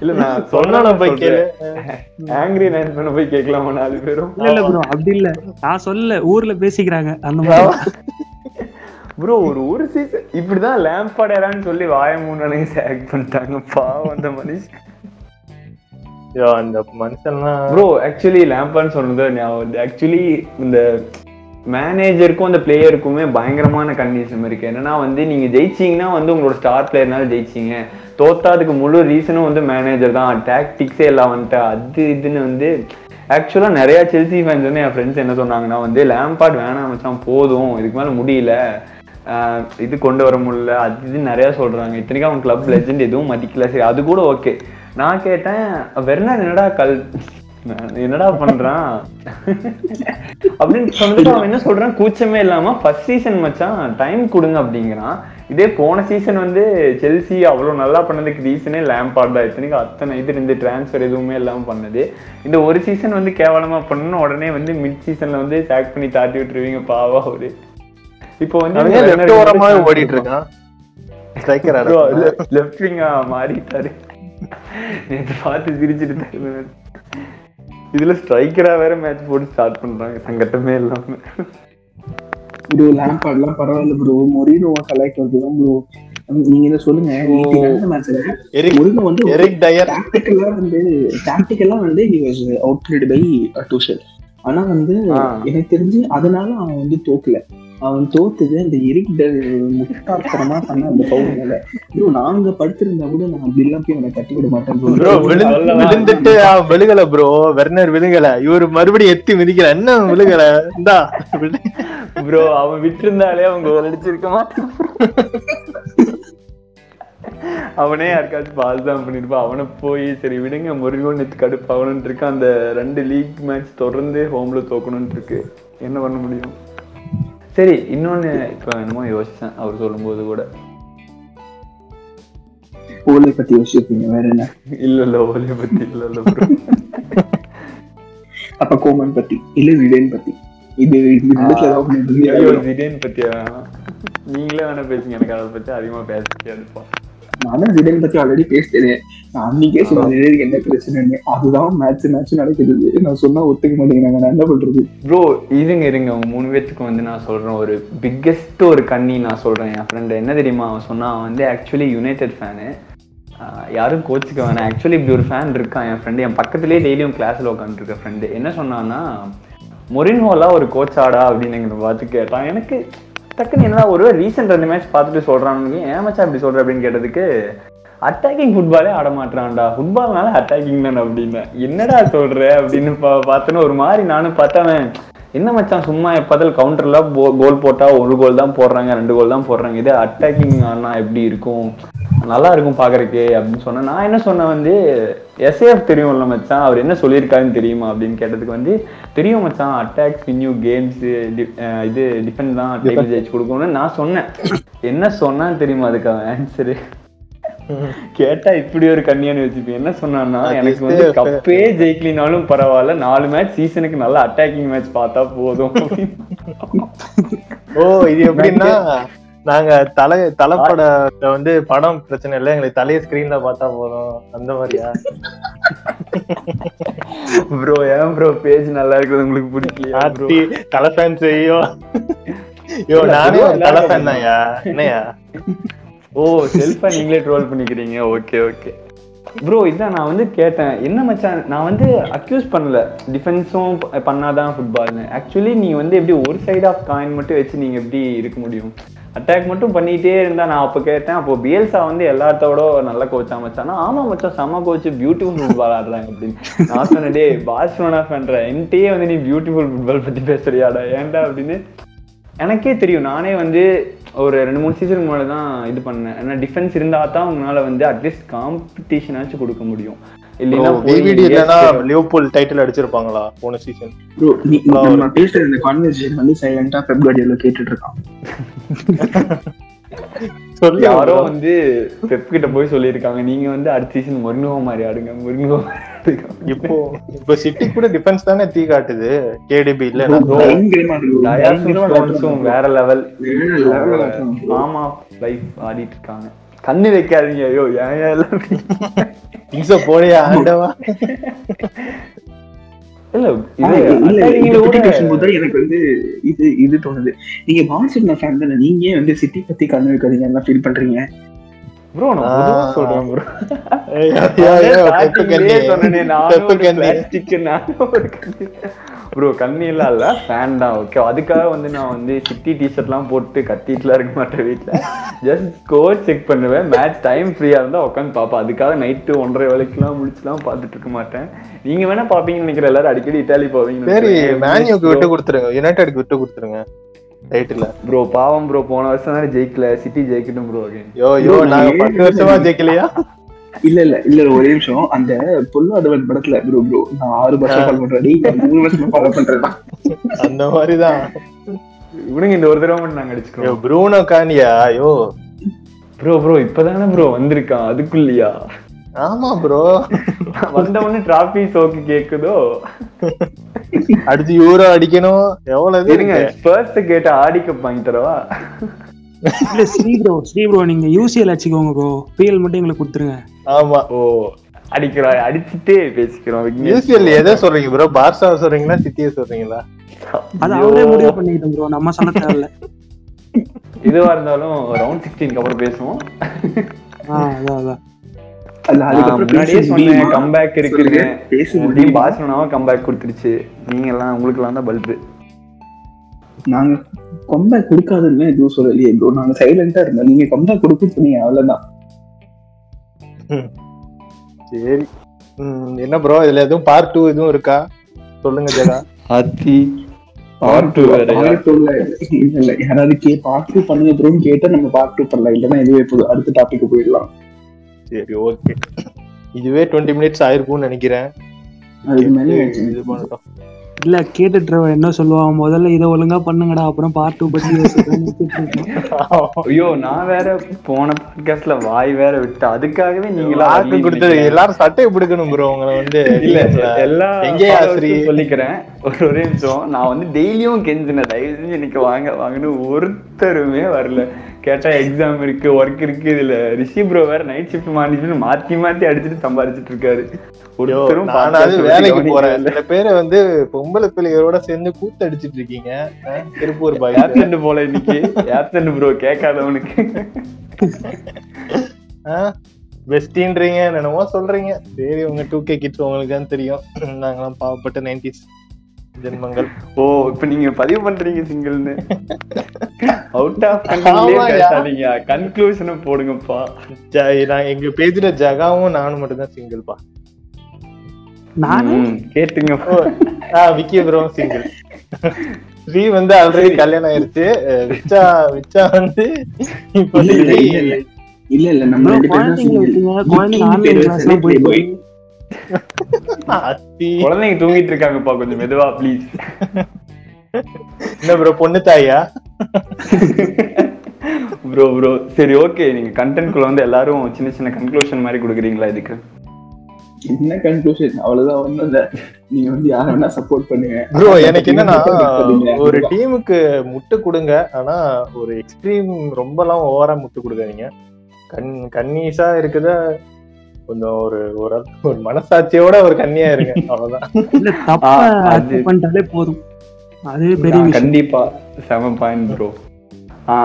இல்ல நான் சொன்னா போய் கேளு. ஆங்கிரி நைன் பண்ண போய் கேட்கலாமா நாலு பேரும்? இல்ல இல்ல ப்ரோ அப்படி இல்ல. நான் சொல்ல ஊர்ல பேசிக்கிறாங்க அந்த மாதிரி. ப்ரோ ஒரு ஒரு சீசன் இப்படிதான் லேம்பாடரான்னு சொல்லி வாய மூணு செலக்ட் பண்ணிட்டாங்க. பாவம் அந்த மனுஷன். அந்த மனுஷன்லாம் ப்ரோ ஆக்சுவலி லேம்பான்னு சொன்னது ஆக்சுவலி இந்த மேனேஜருக்கும் அந்த பிளேயருக்குமே பயங்கரமான கண்டிஷன் இருக்கு. என்னன்னா வந்து நீங்க ஜெயிச்சீங்கன்னா வந்து உங்களோட ஸ்டார் பிளேயர்னால ஜெயிச்சீங்க. தோத்தாதுக்கு முழு ரீசனும் வந்து மேனேஜர் தான். டாக்டிக்ஸே எல்லாம் வந்துட்டு அது இதுன்னு வந்து ஆக்சுவலா நிறைய செல்சி ஃபேன்ஸ் வந்து என் ஃப்ரெண்ட்ஸ் என்ன சொன்னாங்கன்னா வந்து லேம்பாட் வேணாம் வச்சான் போதும். இதுக்கு மேல முடியல. இது கொண்டு வர முடியல. அது இது நிறையா சொல்கிறாங்க இத்தனைக்கும் அவன் கிளப் லெஜெண்ட் எதுவும் மதிக்கல. சரி அது கூட ஓகே நான் கேட்டேன் வெர்னர் என்னடா கல் என்னடா பண்றான்? அப்படின்னு சொன்னதுக்கு அவன் என்ன சொல்றான்? கூச்சமே இல்லாம ஃபர்ஸ்ட் சீசன் மச்சான் டைம் கொடுங்க அப்படிங்கிறான். இதே போன சீசன் வந்து செல்சி அவ்வளவு நல்லா பண்ணதுக்கு ரீசனே லேம்பார்ட் தான். இத்தனைக்கும் அத்தனை இது இருந்து டிரான்ஸ்ஃபர் எதுவுமே இல்லாம பண்ணது. இந்த ஒரு சீசன் வந்து கேவலமா பண்ணணும். உடனே வந்து மிட் சீசன்ல வந்து சேக் பண்ணி தாட்டி விட்டுருவீங்க பாவா ஒரு இப்போ வந்து ஓடிட்டு இருக்கான்? லெஃப்ட் விங்கா மாறிட்டாரு. நேத்து பார்த்து சிரிச்சிட்டு. இதுல ஸ்ட்ரைக்கரா வேற மேட்ச் போட்டு ஸ்டார்ட் பண்றாங்க. சங்கட்டமே இல்லாம. ப்ரோ லேம்பார்ட்லாம் பரவாயில்ல ப்ரோ மொரினோ செலக்ட் வந்துதான் ப்ரோ நீங்க இதை சொல்லுங்க. மொரினோ வந்து எரிக் டயர் டாக்டிக்கலா வந்து டாக்டிக்கலா வந்து he was outplayed by Tuchel ஆனா வந்து. எனக்கு தெரிஞ்சு அதனால அவன் வந்து தோக்கல. அவன் தோத்தது அந்த எரிக் டல் முட்டாத்தனமா பண்ண அந்த பவுனால ப்ரோ நாங்க படுத்திருந்தா கூட நான் பில்லாம் போய் அவனை தட்டி விட மாட்டேன் விழுந்துட்டு அவன் விழுகல ப்ரோ. வெர்னர் விழுகல. இவரு மறுபடியும் எத்தி மிதிக்கல. என்ன விழுகல? இந்தா. ப்ரோ அவன் விட்டிருந்தாலே அவங்க அடிச்சிருக்க மாட்டான் அவனே யாருக்காச்சும் பாஸ் தான் பண்ணிருப்பான் அவனை போய் சரி விடுங்க முருகன் நேற்று கடுப்பு அவனுன்னு இருக்கு. அந்த ரெண்டு லீக் மேட்ச் தொடர்ந்து ஹோம்ல தோக்கணும்னு இருக்கு. என்ன பண்ண முடியும்? சரி இன்னொன்னு இப்போ என்னமோ யோசிச்சேன். அவர் சொல்லும்போது கூட. ஓலை பத்தி யோசிச்சிருப்பீங்க வேற என்ன? இல்ல இல்ல ஓலிய பத்தி இல்ல இல்ல. அப்ப கோமன் பத்தி இல்ல விடேன் பத்தி. இது ஆகணும். திடீர்னு பத்தியா? நீங்களே வேணா பேசுங்க எனக்கு அதை பத்தி அதிகமா பேச தெரியாதுப்பா. நானும் விடேன் பத்தி ஆல்ரெடி பேசிட்டேன். நான் அன்னைக்கே சொன்னேன் என்ன பிரச்சனைன்னு? அதுதான் மேட்ச் மேட்ச் நடக்குது. நான் சொன்னா ஒத்துக்க மாட்டேங்கிறாங்க. நான் என்ன பண்றது? ப்ரோ இருங்க இருங்க. உங்க மூணு பேத்துக்கு வந்து நான் சொல்றேன். ஒரு பிக்கெஸ்ட் ஒரு கண்ணி நான் சொல்றேன். என் ஃப்ரெண்டு என்ன தெரியுமா அவன் சொன்னா அவன் வந்து ஆக்சுவலி யுனைடெட் ஃபேனு யாரும் கோச்சுக்க வேணாம். ஆக்சுவலி இப்படி ஒரு ஃபேன் இருக்கான் என் ஃப்ரெண்டு என் பக்கத்துலேயே டெய்லியும் கிளாஸ்ல உட்காந்துருக்க ஃப்ரெண்டு என்ன சொன்னான்னா மொரின்ஹோலா ஒரு கோச்சாடா அப்படின்னு எங்களை பார்த்து கேட்டான். எனக்கு டக்குன்னு என்ன ஒரு ரீசெண்ட் ரெண்டு மேட்ச் பார்த்துட்டு சொல்றான்னு ஏமாச்சா மச்சான் இப்படி சொல்ற அப்படின்னு கேட்டதுக்கு அட்டாக்கிங் ஃபுட்பாலே ஆட மாட்டான்டா ஃபுட்பால்னால அட்டாக்கிங் தானே அப்படின்னு. என்னடா சொல்ற அப்படின்னு பா பார்த்தோன்னு ஒரு மாதிரி நானும் பார்த்தவன் என்ன மச்சான் சும்மா எப்போதால் கவுண்டர்ல கோல் போட்டா ஒரு கோல் தான் போடுறாங்க ரெண்டு கோல் தான் போடுறாங்க. இதே அட்டாக்கிங் ஆனா எப்படி இருக்கும்? நல்லா இருக்கும் பாக்குறதுக்கு அப்படின்னு சொன்னேன். நான் என்ன சொன்னேன் வந்து எஸ்ஏஎஃப் தெரியும்ல மச்சான் அவர் என்ன சொல்லியிருக்காருன்னு தெரியுமா அப்படின்னு கேட்டதுக்கு வந்து தெரியும் மச்சான் அட்டாக் பின்யூ கேம்ஸ் இது டிஃபெண்ட் தான் டைபிள் ஜெயிச்சு கொடுக்கணும்னு நான் சொன்னேன். என்ன சொன்னான்னு தெரியுமா அதுக்காக ஆன்சரு கேட்டா இப்படி ஒரு கண்ணியான்னு வச்சுப்பேன் என்ன சொன்னான்னா எனக்கு வந்து. கப்பே ஜெயிக்கலினாலும் பரவாயில்ல நாலு மேட்ச் சீசனுக்கு நல்ல அட்டாக்கிங் மேட்ச் பார்த்தா போதும். ஓ இது எப்படின்னா நாங்க தலை தலைப்படத்தை வந்து படம் பிரச்சனை இல்லை எங்களுக்கு தலைய ஸ்கிரீன்ல பார்த்தா போதும். அந்த மாதிரியா? ப்ரோ ஏன் ப்ரோ பேஜ் நல்லா இருக்குது உங்களுக்கு? ஆத்தி தலை ஃபேன்ஸ் ஐயோ ஐயோ நானே தலை ஃபேன் தான்யா. என்னையா? ஓ செல்ஃபா நீங்களே ட்ரோல் பண்ணிக்கிறீங்க. ஓகே ஓகே ப்ரோ இதான் நான் வந்து கேட்டேன். என்ன மச்சான் நான் வந்து அக்யூஸ் பண்ணல. டிஃபென்ஸும் பண்ணாதான் ஃபுட்பால்னு ஆக்சுவலி நீ வந்து எப்படி ஒரு சைடு ஆஃப் காயின் மட்டும் வச்சு நீங்க எப்படி இருக்க முடியும்? அட்டாக் மட்டும் பண்ணிட்டே இருந்தா நான் அப்போ கேட்டேன். அப்போ பிஎல்சா வந்து எல்லாத்தோட நல்ல கோச்சா மச்சானா. ஆமா மச்சான் செம்ம கோச் பியூட்டிஃபுல் ஃபுட்பால் ஆடுறாங்க அப்படின்னு. நான் சொன்னேன் டே பார்சலோனா ஃபேன்ற என்கிட்டயே வந்து நீ பியூட்டிஃபுல் ஃபுட்பால் பத்தி பேசுறியாடா ஏன்டா? அப்படின்னு. எனக்கே தெரியும். நானே வந்து ஒரு ரெண்டு மூணு சீசன் முன்னாடி தான் இது பண்ணேன். ஏன்னா டிஃபென்ஸ் இருந்தா தான் உங்களால வந்து அட்லீஸ்ட் காம்படிஷனாச்சும் கொடுக்க முடியும். டைட்டில் அடிச்சிருப்பாங்களா போன சீசன் நம்ம பேசுற இந்த கான்வர்சேஷன் வந்து சைலண்டா பெப் கார்டியோல கேட்டுட்டு இருக்கான். யாரோ bro. வந்து பெப் கிட்ட போய் சொல்லியிருக்காங்க. நீங்க வந்து அடுத்த சீசன் முருங்கோ மாதிரி ஆடுங்க. முருங்கோ இப்போ இப்போ சிட்டி கூட டிஃபென்ஸ் தானே தீ காட்டுது. கேடிபி ஸ்டோன்ஸும் வேற லெவல். ஆமா லைஃப் ஆடிட்டு இருக்காங்க. கண்ணு வைக்காதீங்க. ஐயோ ஏன் எல்லாம் போடையா ஆண்டவா. எனக்கு வந்து இது இது தோணுது. நீங்க பார்சிலோனா ஃபேன் தானே நீங்க ஏன் வந்து சிட்டி பத்தி கண்ணு வைக்காதீங்க எல்லாம் ஃபீல் பண்றீங்க? ப்ரோ நான் பொதுவா சொல்றேன் ப்ரோ ப்ரோ கண்ணி எல்லாம் இல்ல ஃபேன் தான் ஓகே அதுக்காக வந்து நான் வந்து சிட்டி டிஷர்ட் எல்லாம் போட்டு கத்திட்டுலாம் இருக்க மாட்டேன் வீட்ல. ஜஸ்ட் ஸ்கோர் செக் பண்ணுவேன். மேட்ச் டைம் ஃப்ரீயா இருந்தா உட்காந்து பாப்பேன் அதுக்காக நைட்டு ஒன்றரை வேலைக்குலாம் முடிச்சுலாம் பார்த்துட்டு இருக்க மாட்டேன். நீங்க வேணா பாப்பீங்கன்னு நினைக்கிற எல்லாரும் அடிக்கடி இட்டாலி போவீங்க சரி மேன்யூக்கு விட்டு கொடுத்துருங்க. யுனைடெட்க்கு விட்டு கொடுத்துருங்க. டைட்டில் ப்ரோ பாவம் ப்ரோ போன வருஷம் தானே ஜெயிக்கல. சிட்டி ஜெயிக்கட்டும் ப்ரோ யோ யோ நாங்க பத்து வருஷமா ஜெயிக்கலையா? இல்ல இல்ல இல்ல ஒரே நிமிஷம். அந்த பொல்லாதவன் படத்துல ப்ரோ ப்ரோ நான் ஆறு வருஷம் ஃபாலோ பண்றேன் மூணு வருஷமா ஃபாலோ பண்றேன் அந்த மாதிரிதான். இவனுங்க இந்த ஒரு தடவை மட்டும் நாங்க யோ அடிச்சுக்கிறோம் ப்ரூனோ கானியா யோ ப்ரோ ப்ரோ இப்பதானே ப்ரோ வந்திருக்கான் அதுக்குள்ளயா? ஆமா ப்ரோ வந்தவொடனே டிராபி சோக்கு கேக்குதோ? அடுத்து யூரோ அடிக்கணும். எவ்வளவு இருங்க கேட்ட ஆடிக்க வாங்கி தரவா? ஸ்ரீ ப்ரோ ஸ்ரீ ப்ரோ நீங்க யூசிஎல் அடிச்சுக்கோங்க ப்ரோ பிஎல் மட்டும் எங்களுக்கு கொடுத்துருங்க. ஆமா. ஓ அடிக்கிறோம் அடிச்சுட்டே பேசிக்கிறோம். யூசிஎல் எதை சொல்றீங்க ப்ரோ பார்சா சொல்றீங்களா சிட்டியை சொல்றீங்களா? அது. அவங்களே முடிவு பண்ணிக்கிட்டோம் ப்ரோ நம்ம சொல்ல தேவையில்ல. இதுவா இருந்தாலும் ரவுண்ட் சிக்ஸ்டீன் அப்புறம் பேசுவோம். அதான் அதான் முன்னாடியே சொன்னேன்? கம்பேக் இருக்குன்னு சொல்லுங்க, பேச டீம் முடியுமா? பார்சலோனாவும் கம்பேக் கொடுத்துருச்சு. நீங்க எல்லாம் உங்களுக்கு எல்லாம் தான் பல்பு நாங்க கம்பேக் கொடுக்காதுன்னு எதுவும் சொல்லலையே ப்ரோ நாங்க சைலண்டா இருந்தோம். நீங்க கம்பேக் கொடுக்க சொன்னீங்க அவ்வளவுதான் சரி. என்ன ப்ரோ இதுல எதுவும் பார்ட் டூ எதுவும் இருக்கா? சொல்லுங்க ஜெகா. அத்தி பார்ட் டூ இல்ல இல்ல. யாராவது கே பார்ட் டூ பண்ணுங்க ப்ரோன்னு கேட்டா நம்ம பார்ட் டூ பண்ணலாம். இல்லைன்னா இதுவே போதும். அடுத்த டாபிக் போயிடலாம். சரி ஓகே இதுவே டுவெண்ட்டி மினிட்ஸ் ஆயிருக்கும்னு நினைக்கிறேன். அதுக்கு மேலே இது பண்ணட்டும். இல்ல கேட்டுட்டு என்ன சொல்லுவான்? முதல்ல இதை ஒழுங்கா பண்ணுங்கடா அப்புறம் பார்ட் டூ பத்தி. ஐயோ நான் வேற போன பாட்காஸ்ட்ல வாய் வேற விட்டு அதுக்காகவே நீங்களா லாக்கு கொடுத்தது எல்லாரும் சட்டையை பிடிக்கணும் ப்ரோ உங்களை வந்து. இல்ல எல்லா எங்கே ஆசிரி சொல்லிக்கிறேன். ஒரு ஒரே நிமிஷம். நான் வந்து டெய்லியும் கெஞ்சினேன். தயவு செஞ்சு இன்னைக்கு வாங்க வாங்கன்னு ஒருத்தருமே வரல. கேட்டா எக்ஸாம் இருக்கு ஒர்க் இருக்கு இதுல ரிஷி ப்ரோ வேற நைட் ஷிஃப்ட் மார்னிங் மாத்தி மாத்தி அடிச்சுட்டு சம்பாதிச்சிட்டு இருக்காரு. ஒருத்தரும் வேலைக்கு போறேன். சில பேரை வந்து பொம்பளை பிள்ளைகளோட சேர்ந்து கூத்து அடிச்சிட்டு இருக்கீங்க திருப்பூர் பாய் ஆப்சென்ட் போல இன்னைக்கு. Absent bro கேட்காதவனுக்கு. பெஸ்டின்றீங்க என்னமோ சொல்றீங்க. சரி உங்க டூ கே கிட்ஸ் உங்களுக்கு தான் தெரியும். நாங்களாம் பாவப்பட்ட நைன்டிஸ் ஜென்மங்கள். ஓ இப்ப நீங்க பதிவு பண்றீங்க சிங்கிள்னு. Out of. பேசாதீங்க. கன்க்ளூஷனை போடுங்கப்பா. ஜ- நான் எங்க பேஜ்ல ஜகாவும் நானும் மட்டும் தான் சிங்கிள்பா நானு? ம், கேட்டுங்க. ஆஹ் விக்கி ப்ரோ சிங்கிள் ஸ்ரீ வந்து ஆல்ரெடி கல்யாணம் ஆயிருச்சு. விச்சா விச்சா வந்து இப்போ இல்ல, இல்ல, நம்ம ரெண்டு பேரும். வச்சுங்க குழந்தைங்க தூங்கிட்டு இருக்காங்கப்பா கொஞ்சம் மெதுவா ப்ளீஸ் என்ன ப்ரோ பொண்ணு தாயா? ப்ரோ ப்ரோ சரி ஓகே நீங்க கண்டென்ட் குள்ள வந்து எல்லாரும் சின்ன சின்ன கன்க்ளூஷன் மாதிரி கொடுக்குறீங்களா இதுக்கு? என்ன கன்க்ளூஷன் அவ்வளவுதான் ஒண்ணும் இல்ல. நீங்க வந்து யார வேணா சப்போர்ட் பண்ணுங்க. ப்ரோ எனக்கு என்னன்னா. ஒரு டீமுக்கு முட்டு கொடுங்க. ஆனா ஒரு எக்ஸ்ட்ரீம் ரொம்பலாம் ஓவரா முட்டு கொடுக்காதீங்க. கண் கன்னீஸா இருக்குத? கொஞ்சம் ஒரு ஒரு ஒரு மனசாட்சியோட ஒரு கன்னியா இருங்க. அவ்வளவுதான். போதும். கண்டிப்பா செம பாயிண்ட் ப்ரோ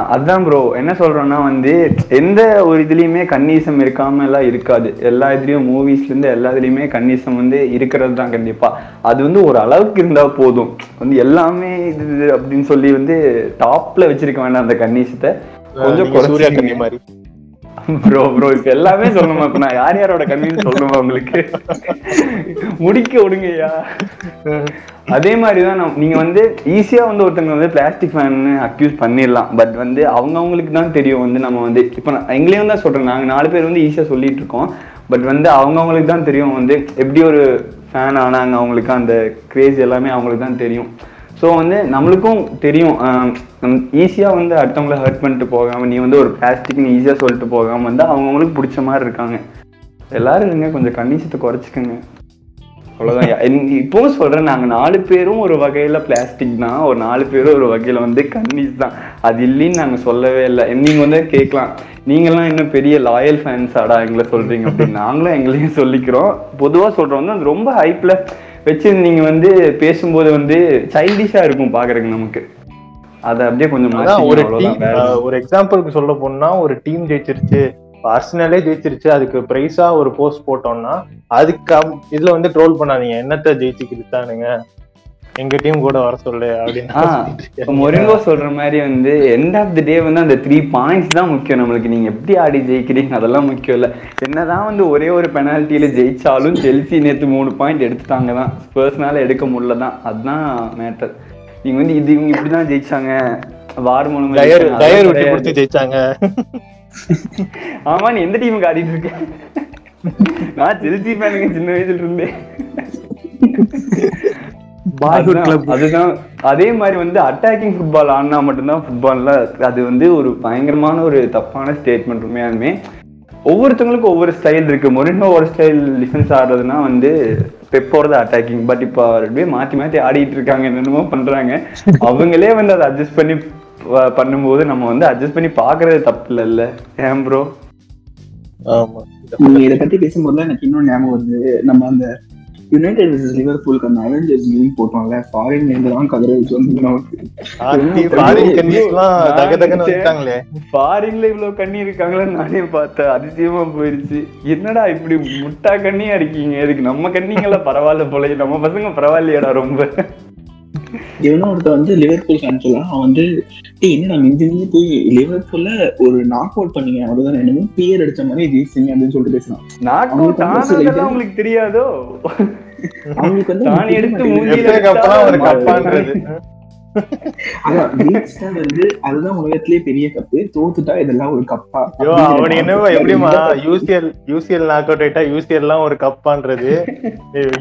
அதான் ப்ரோ என்ன சொல்றோம்னா வந்து எந்த ஒரு இதுலயுமே கன்னிசம் இருக்காம எல்லாம் இருக்காது. எல்லா இதுலயும் மூவிஸ்ல இருந்து எல்லா இதுலயுமே கன்னிசம் வந்து இருக்கிறது தான் கண்டிப்பா. அது வந்து ஒரு அளவுக்கு இருந்தா போதும். வந்து எல்லாமே இது அப்படின்னு சொல்லி வந்து டாப்ல வச்சிருக்க வேண்டாம் அந்த கன்னிசத்தை. கொஞ்சம் சூர்யா மாதிரி. ப்ரோ ப்ரோ இப்ப எல்லாமே சொல்லணுமா? இப்ப நான் யார் யாரோட கன்வீன் சொல்லணுமா உங்களுக்கு? முடிக்க விடுங்கய்யா. அதே மாதிரிதான் நான் நீங்க வந்து ஈஸியா வந்து ஒருத்தங்க வந்து பிளாஸ்டிக் ஃபேன் அக்யூஸ் பண்ணிடலாம். பட் வந்து அவங்கவங்களுக்கு தான் தெரியும் வந்து நம்ம வந்து இப்ப நான் எங்களையும் தான் சொல்றேன். நாங்க நாலு பேர் வந்து ஈஸியா சொல்லிட்டு இருக்கோம். பட் வந்து அவங்கவங்களுக்கு தான் தெரியும் வந்து எப்படி ஒரு ஃபேன் ஆனாங்க அவங்களுக்கு அந்த கிரேஸ் எல்லாமே அவங்களுக்கு தான் தெரியும். ஸோ வந்து நம்மளுக்கும் தெரியும் ஈஸியாக வந்து அடுத்தவங்கள ஹர்ட் பண்ணிட்டு போகாம நீ வந்து ஒரு பிளாஸ்டிக்னு ஈஸியாக சொல்லிட்டு போகாம வந்து அவங்கவுங்களுக்கு பிடிச்ச மாதிரி இருக்காங்க. எல்லாரும் இருங்க கொஞ்சம் கண்டிஷத்தை குறைச்சிக்கோங்க. அவ்வளோதான் யா- இப்பவும் சொல்றேன் நாங்க நாலு பேரும் ஒரு வகையில பிளாஸ்டிக் தான். ஒரு நாலு பேரும் ஒரு வகையில வந்து கன்னிஸ் தான். அது இல்லைன்னு நாங்க சொல்லவே இல்லை. நீங்க வந்து கேட்கலாம். நீங்களாம் இன்னும் பெரிய லாயல் ஃபேன்ஸ் ஆடா எங்களை சொல்றீங்க அப்படின்னு. நாங்களும் எங்களையும் சொல்லிக்கிறோம். பொதுவா சொல்றோம் வந்து அது ரொம்ப ஹைப்ல வச்சு நீங்க வந்து பேசும்போது வந்து சைல்டிஷா இருக்கும் பாக்குறதுக்கு நமக்கு. அதை அப்படியே கொஞ்சம் ஒரு டீம் ஒரு எக்ஸாம்பிளுக்கு சொல்ல போனா ஒரு டீம் ஜெயிச்சிருச்சு ஆர்சனலே ஜெயிச்சிருச்சு அதுக்கு பிரைஸா ஒரு போஸ்ட் போட்டோம்னா அதுக்கு இதுல வந்து ட்ரோல் பண்ணாதீங்க. என்னத்த ஜெயிச்சு கிறிஸ்தானுங்க எங்க டீம் கூட வர சொல்லு அப்படின்னு. மொரிங்கோ சொல்ற மாதிரி வந்து எண்ட் ஆஃப் தி டே வந்து அந்த த்ரீ பாயிண்ட்ஸ் தான் முக்கியம் நம்மளுக்கு. நீங்க எப்படி ஆடி ஜெயிக்கிறீங்க? அதெல்லாம் முக்கியம் இல்ல. என்னதான் வந்து ஒரே ஒரு பெனால்ட்டியில ஜெயிச்சாலும் செல்சி நேத்து மூணு பாயிண்ட் எடுத்துட்டாங்க தான். ஸ்பர்ஸ்னால எடுக்க முடியல தான். அதுதான் மேட்டர் நீங்க வந்து இது இவங்க இப்படிதான் ஜெயிச்சாங்க. வார் டயர் ஜெயிச்சாங்க, ஆமா நீ எந்த டீமுக்கு ஆடிட்டு இருக்க? நான் செல்சி ஃபேனுங்க சின்ன வயசுல இருந்தேன் கிளப். அதுதான். அதே மாதிரி வந்து அட்டாக்கிங் ஃபுட்பால் ஆடினா மட்டும்தான் ஃபுட்பால்ல அது வந்து ஒரு பயங்கரமான ஒரு தப்பான ஸ்டேட்மெண்ட் உண்மையாலுமே. ஒவ்வொருத்தவங்களுக்கும் ஒவ்வொரு ஸ்டைல் இருக்கு. மொரினோ ஒரு ஸ்டைல் டிஃபென்ஸ் ஆடுறதுன்னா வந்து பெப்போட அட்டாக்கிங் பட் இப்போ அப்படியே மாத்தி மாத்தி ஆடிட்டு இருக்காங்க. என்னென்னமோ பண்றாங்க. அவங்களே வந்து அதை அட்ஜஸ்ட் பண்ணி பண்ணும்போது நம்ம வந்து அட்ஜஸ்ட் பண்ணி பாக்குறது தப்பு இல்லைல்ல ஏன் ப்ரோ இதை பத்தி பேசும்போது எனக்கு இன்னும் ஞாபகம் வருது. நம்ம அந்த யுனைடெட் vs லிவர்பூலுக்கு அந்த அவெஞ்சர்ஸ் மீன் போட்டோம்ல ஃபாரின்ல இருந்து தான் வந்து தக தகன்னு வந்துட்டாங்களே. ஃபாரின்ல இவ்வளவு கண்ணி இருக்காங்களன்னு நானே பார்த்தேன். அதிசயமா போயிருச்சு. என்னடா இப்படி முட்டா கண்ணியா இருக்கீங்க? இதுக்கு நம்ம கண்ணிங்கெல்லாம் பரவாயில்ல போல நம்ம பசங்க பரவாயில்லையாடா ரொம்ப. இவனும் ஒருத்தர் வந்து லிவர்பூல் ஃபேன் சொல்லலாம் அவன் வந்து டேய் என்ன நம்ம இங்க இருந்து போய் லிவர்பூல்ல ஒரு நாக் அவுட் பண்ணீங்க? அவ்வளவுதான் என்னமோ பியர் அடிச்ச மாதிரி ஜெயிச்சிங்க அப்படின்னு சொல்லிட்டு பேசுறான். அவங்களுக்கு தெரியாதோ? அவங்களுக்கு வந்து வந்து அதுதான் பெரிய கப்பு. தோத்துட்டா இதெல்லாம் ஒரு கப்பா. ஐயோ அவன் என்னவோ எப்படிமா யூசிஎல் யூசிஎல் நாக் அவுட் ஆயிட்டா யூசிஎல் எல்லாம் ஒரு கப்பான்றது.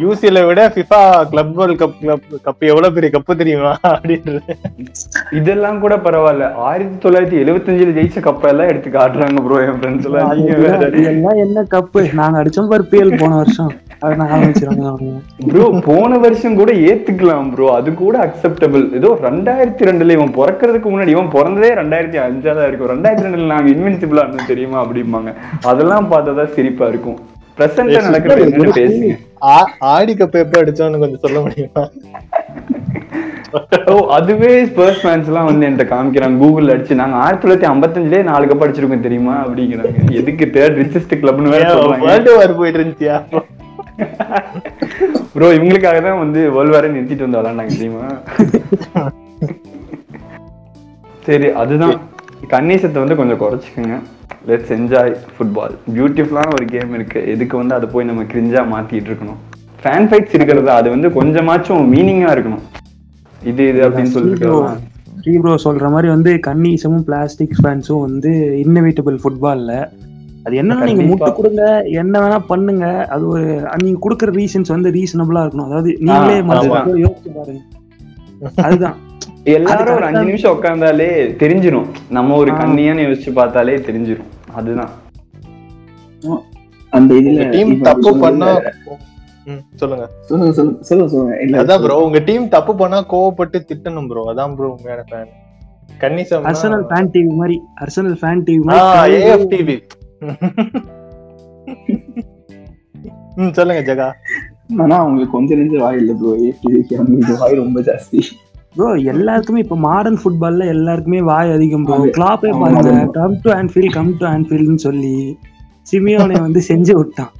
யூசிஎல் விட FIFA club world cup club cup எவ்வளவு பெரிய கப்பு தெரியுமா? அப்படின்றது. இதெல்லாம் கூட பரவாயில்ல. ஆயிரத்தி தொள்ளாயிரத்தி எழுபத்தஞ்சுல ஜெயிச்ச கப்ப எல்லாம் எடுத்து காட்டுறாங்க ப்ரோ என் ஃப்ரெண்ட்ஸ் எல்லாம். என்ன கப்பு நாங்க அடிச்சோம் பாரு பிஎல் போன வருஷம். அதை நான் ஆரம்பிச்சிருவாங்க ப்ரோ போன வருஷம் கூட ஏத்துக்கலாம் ப்ரோ அது கூட அக்செப்டபிள் ஏதோ ரெண்டாயிரத்தி ரெண்டுல இவன் பிறக்கிறதுக்கு முன்னாடி இவன் பிறந்ததே ரெண்டாயிரத்தி அஞ்சாதான் இருக்கும். ரெண்டாயிரத்தி ரெண்டுல நாங்க இன்வென்சிபிளா இருந்தோம் தெரியுமா அப்படிம்பாங்க. அதெல்லாம் பார்த்தா சிரிப்பா இருக்கும். பிரசன்ட்ல நடக்கிறது என்னன்னு பேசுங்க. ஆடி கப் எப்ப அடிச்சோம்னு கொஞ்சம் சொல்ல முடியுமா? அதுவே ஸ்பர்ஸ் ஃபேன்ஸ் எல்லாம் வந்து என்கிட்ட காமிக்கிறாங்க. கூகுள்ல அடிச்சு நாங்க ஆயிரத்தி தொள்ளாயிரத்தி ஐம்பத்தஞ்சுலயே நாலு கப் அடிச்சிருக்கோம் தெரியுமா? அப்படிங்கிறாங்க. எதுக்கு தேர்ட் ரிச்சஸ்ட் கிளப்னு வேற போயிட்டு இருந்துச்சியா? ப்ரோ இவங்களுக்காக தான் வந்து வேர்ல்ட் வாரே நிறுத்திட்டு வந்து விளாண்டாங்க தெரியுமா? சரி அதுதான். கன்னிசத்தை வந்து கொஞ்சம் குறைச்சிக்கோங்க. லெட்ஸ் என்ஜாய் ஃபுட்பால் பியூட்டிஃபுல்லான ஒரு கேம் இருக்கு. எதுக்கு வந்து அதை போய் நம்ம கிரிஞ்சா மாத்திட்டு இருக்கணும்? ஃபேன் ஃபைட்ஸ் இருக்கிறது? அது வந்து கொஞ்சமாச்சும் மீனிங்கா இருக்கணும். இது இது அப்படின்னு சொல்லிட்டு ப்ரோ சொல்ற மாதிரி வந்து கன்னீசமும் பிளாஸ்டிக் ஃபேன்ஸும் வந்து இன்னோவேட்டபிள் ஃபுட்பால்ல அது என்னன்னா நீங்க. முட்டு கொடுங்க என்ன வேணா பண்ணுங்க. அது ஒரு நீங்க கொடுக்குற ரீசன்ஸ் வந்து ரீசனபிளா இருக்கணும். அதாவது நீங்களே யோசிச்சு பாருங்க. அதுதான். எல்லாரும் ஒரு அஞ்சு நிமிஷம் உட்கார்ந்தாலே தெரிஞ்சிரும். நம்ம ஒரு. கண்ணியான்னு யோசிச்சு பார்த்தாலே தெரிஞ்சிரும். அதுதான். அந்த இதுல டீம் தப்பு பண்ணா சொல்லுங்க. சொல்லுங்க சொல்லுங்க சொல்லுங்க அதான் ப்ரோ உங்க டீம் தப்பு பண்ணா கோவப்பட்டு திட்டணும் ப்ரோ அதான் ப்ரோ உண்மையான ஃபேன் கன்னிசம் அர்சனல் ஃபேன் டிவி மாதிரி அர்சனல் ஃபேன் டிவி மாதிரி ம் சொல்லுங்க ஜெகா. ஆனா அவங்களுக்கு கொஞ்சம் நெஞ்சு வாய் இல்ல ப்ரோ அவங்களுக்கு வாய் ரொம்ப ஜாஸ்தி. ப்ரோ எல்லாருக்குமே இப்ப மாடர்ன் ஃபுட்பால்ல எல்லாருக்குமே வாய் அதிகம் ப்ரோ கிளாப்பே பாருங்க. Come to Anfield come to ஆன்ஃபீல்ட்னு சொல்லி சிமியோனை வந்து செஞ்சு விட்டான்.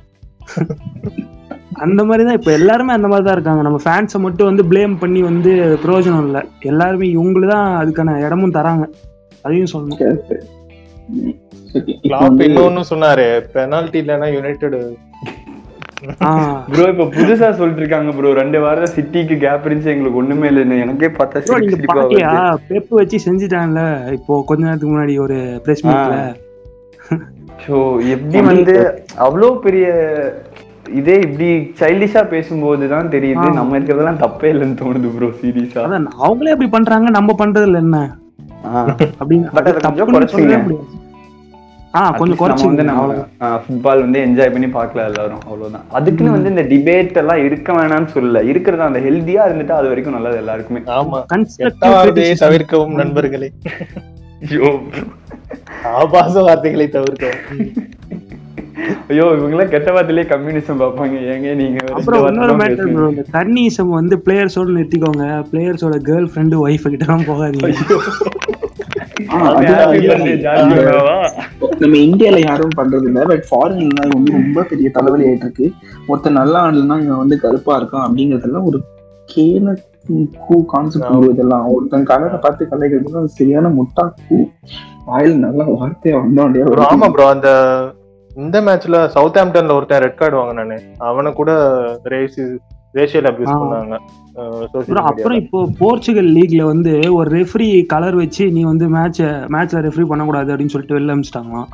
அந்த மாதிரி தான் இப்ப எல்லாருமே அந்த மாதிரி தான் இருக்காங்க. நம்ம ஃபேன்ஸை மட்டும் வந்து ப்ளேம் பண்ணி வந்து பிரயோஜனம் இல்லை. எல்லாருமே இவங்களுக்கு தான் அதுக்கான இடமும் தராங்க. அதையும் சொல்லணும். கிளாப் இன்னொன்னு சொன்னாரு பெனால்டி இல்லனா யுனைடெட் ஆஹ் ப்ரோ இப்ப புதுசா சொல்லிட்டு இருக்காங்க ப்ரோ ரெண்டு வாரம் சிட்டிக்கு கேப் இருந்துச்சு. எங்களுக்கு ஒண்ணுமே இல்லைன்னு எனக்கே பார்த்தா. பெப்பு வச்சு செஞ்சுட்டான்ல இப்போ கொஞ்ச நேரத்துக்கு முன்னாடி ஒரு பிரஸ் மீட்ல ஸோ எப்படி வந்து அவ்வளோ பெரிய இதே இப்படி சைல்டிஷா பேசும்போது தான் தெரியுது. நம்ம இருக்கிறதெல்லாம் தப்பே இல்லைன்னு தோணுது ப்ரோ சீரியஸா அதான் அவங்களே அப்படி பண்றாங்க நம்ம பண்றது இல்ல என்ன அப்படின்னு கொஞ்சம் நம்ம வந்து குறைச்சு நம்ம ஃபுட்பால் வந்து என்ஜாய் பண்ணி பார்க்கல எல்லாரும் அவ்வளவுதான் அதுக்குன்னு வந்து இந்த டிபேட் எல்லாம் இருக்க வேணாம்னு சொல்லல. இருக்கிறது அந்த ஹெல்தியா இருந்துட்டா அது வரைக்கும் நல்லது எல்லாருக்குமே. ஆமா. தவிர்க்கவும் நண்பர்களே. ஐயோ. ஆபாச வார்த்தைகளை தவிர்க்கவும். ஐயோ இவங்கெல்லாம் கெட்ட வார்த்தையிலே கம்யூனிசம் பார்ப்பாங்க. ஏங்க நீங்க அப்புறம் இன்னொரு மேட்டர் பேசுறீங்க? இந்த கன்னிசம் வந்து பிளேயர்ஸோட நிறுத்திக்கோங்க. பிளேயர்ஸோட கேர்ள் ஃப்ரெண்டு ஒய்ஃப் கிட்ட எல்லாம் போகாதீங்க நம்ம இந்தியால யாரும் பண்றது இல்ல. பட் ஃபாரின்ல வந்து ரொம்ப பெரிய தலைவலி ஆயிட்டு இருக்கு ஒருத்தன் நல்லா ஆடலன்னா இவன் வந்து கருப்பா இருக்கான் அப்படிங்கறதெல்லாம் ஒரு கேன கூ கான்செப்ட் இதெல்லாம். ஒருத்தன் கலரை பார்த்து கலைக்கிறது அது சரியான முட்டா கூ வாயில நல்லா வார்த்தையா வந்தோம் ஆமா ப்ரோ அந்த இந்த மேட்ச்ல சவுத் ஆம்டன்ல ஒருத்தன் ரெட் கார்டு வாங்கினானே. அவனை கூட ரேசி ரேஷியல் அபியூஸ். பண்ணாங்க. அப்புறம் இப்போ போர்ச்சுகல் லீக்ல வந்து ஒரு ரெஃப்ரி கலர் வச்சு நீ வந்து மேட்ச் மேட்ச்ல ரெஃப்ரி பண்ணக்கூடாது அப்படின்னு சொல்லிட்டு வெளில அமிச்சிட்டாங்களாம்.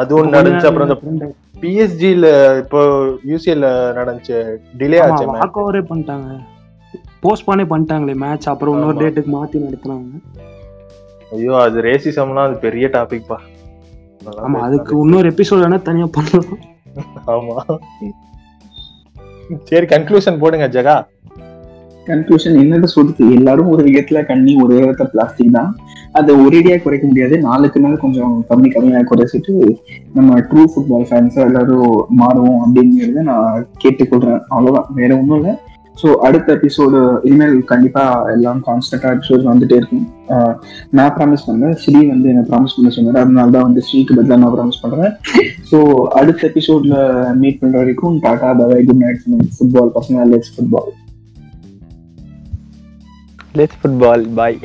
அது ஒண்ணு நடந்துச்சு. அப்புறம் இந்த பிஎஸ்ஜில இப்போ யூசிஎல்ல நடந்துச்சு. டிலே ஆச்சு. வாக் ஓவரே பண்ணிட்டாங்க. போஸ்ட்பானே பண்ணிட்டாங்களே மேட்ச் அப்புறம் இன்னொரு. டேட்டுக்கு மாத்தி நடத்துனாங்க. ஐயோ அது ரேசிசம்லாம் அது பெரிய டாபிக் பா. ஆமா அதுக்கு இன்னொரு எபிசோட் வேணா தனியா பண்ணலாம். ஆமா. சரி கன்க்ளூஷன் போடுங்க ஜெகா. கன்க்ளூஷன் என்னது சொல்லுது எல்லாரும் ஒரு விதத்துல கண்ணி ஒரு விதத்துல பிளாஸ்டிக் தான். அதை ஒரேடியா குறைக்க முடியாது. நாளுக்கு நாள் கொஞ்சம் கம்மி கம்மியாக குறைச்சிட்டு நம்ம ட்ரூ ஃபுட்பால் ஃபேன்ஸ் எல்லாரும் மாறுவோம் அப்படிங்கிறத நான் கேட்டுக்கொள்றேன். அவ்வளவுதான். வேற ஒன்றும் இல்லை. ஸோ அடுத்த எபிசோடு இனிமேல் கண்டிப்பாக எல்லாம் கான்ஸ்டன்டா எபிசோட் வந்துட்டே இருக்கும். நான் ப்ராமிஸ் பண்ணேன் ஸ்ரீ வந்து என்ன ப்ராமிஸ் பண்ண சொன்னார். அதனால தான் வந்து ஸ்ரீக்கு பதிலாக நான் ப்ராமிஸ் பண்ணுறேன் ஸோ அடுத்த எபிசோடில் மீட் பண்ணுற வரைக்கும் tata bye good night football பசங்க let's football let's football bye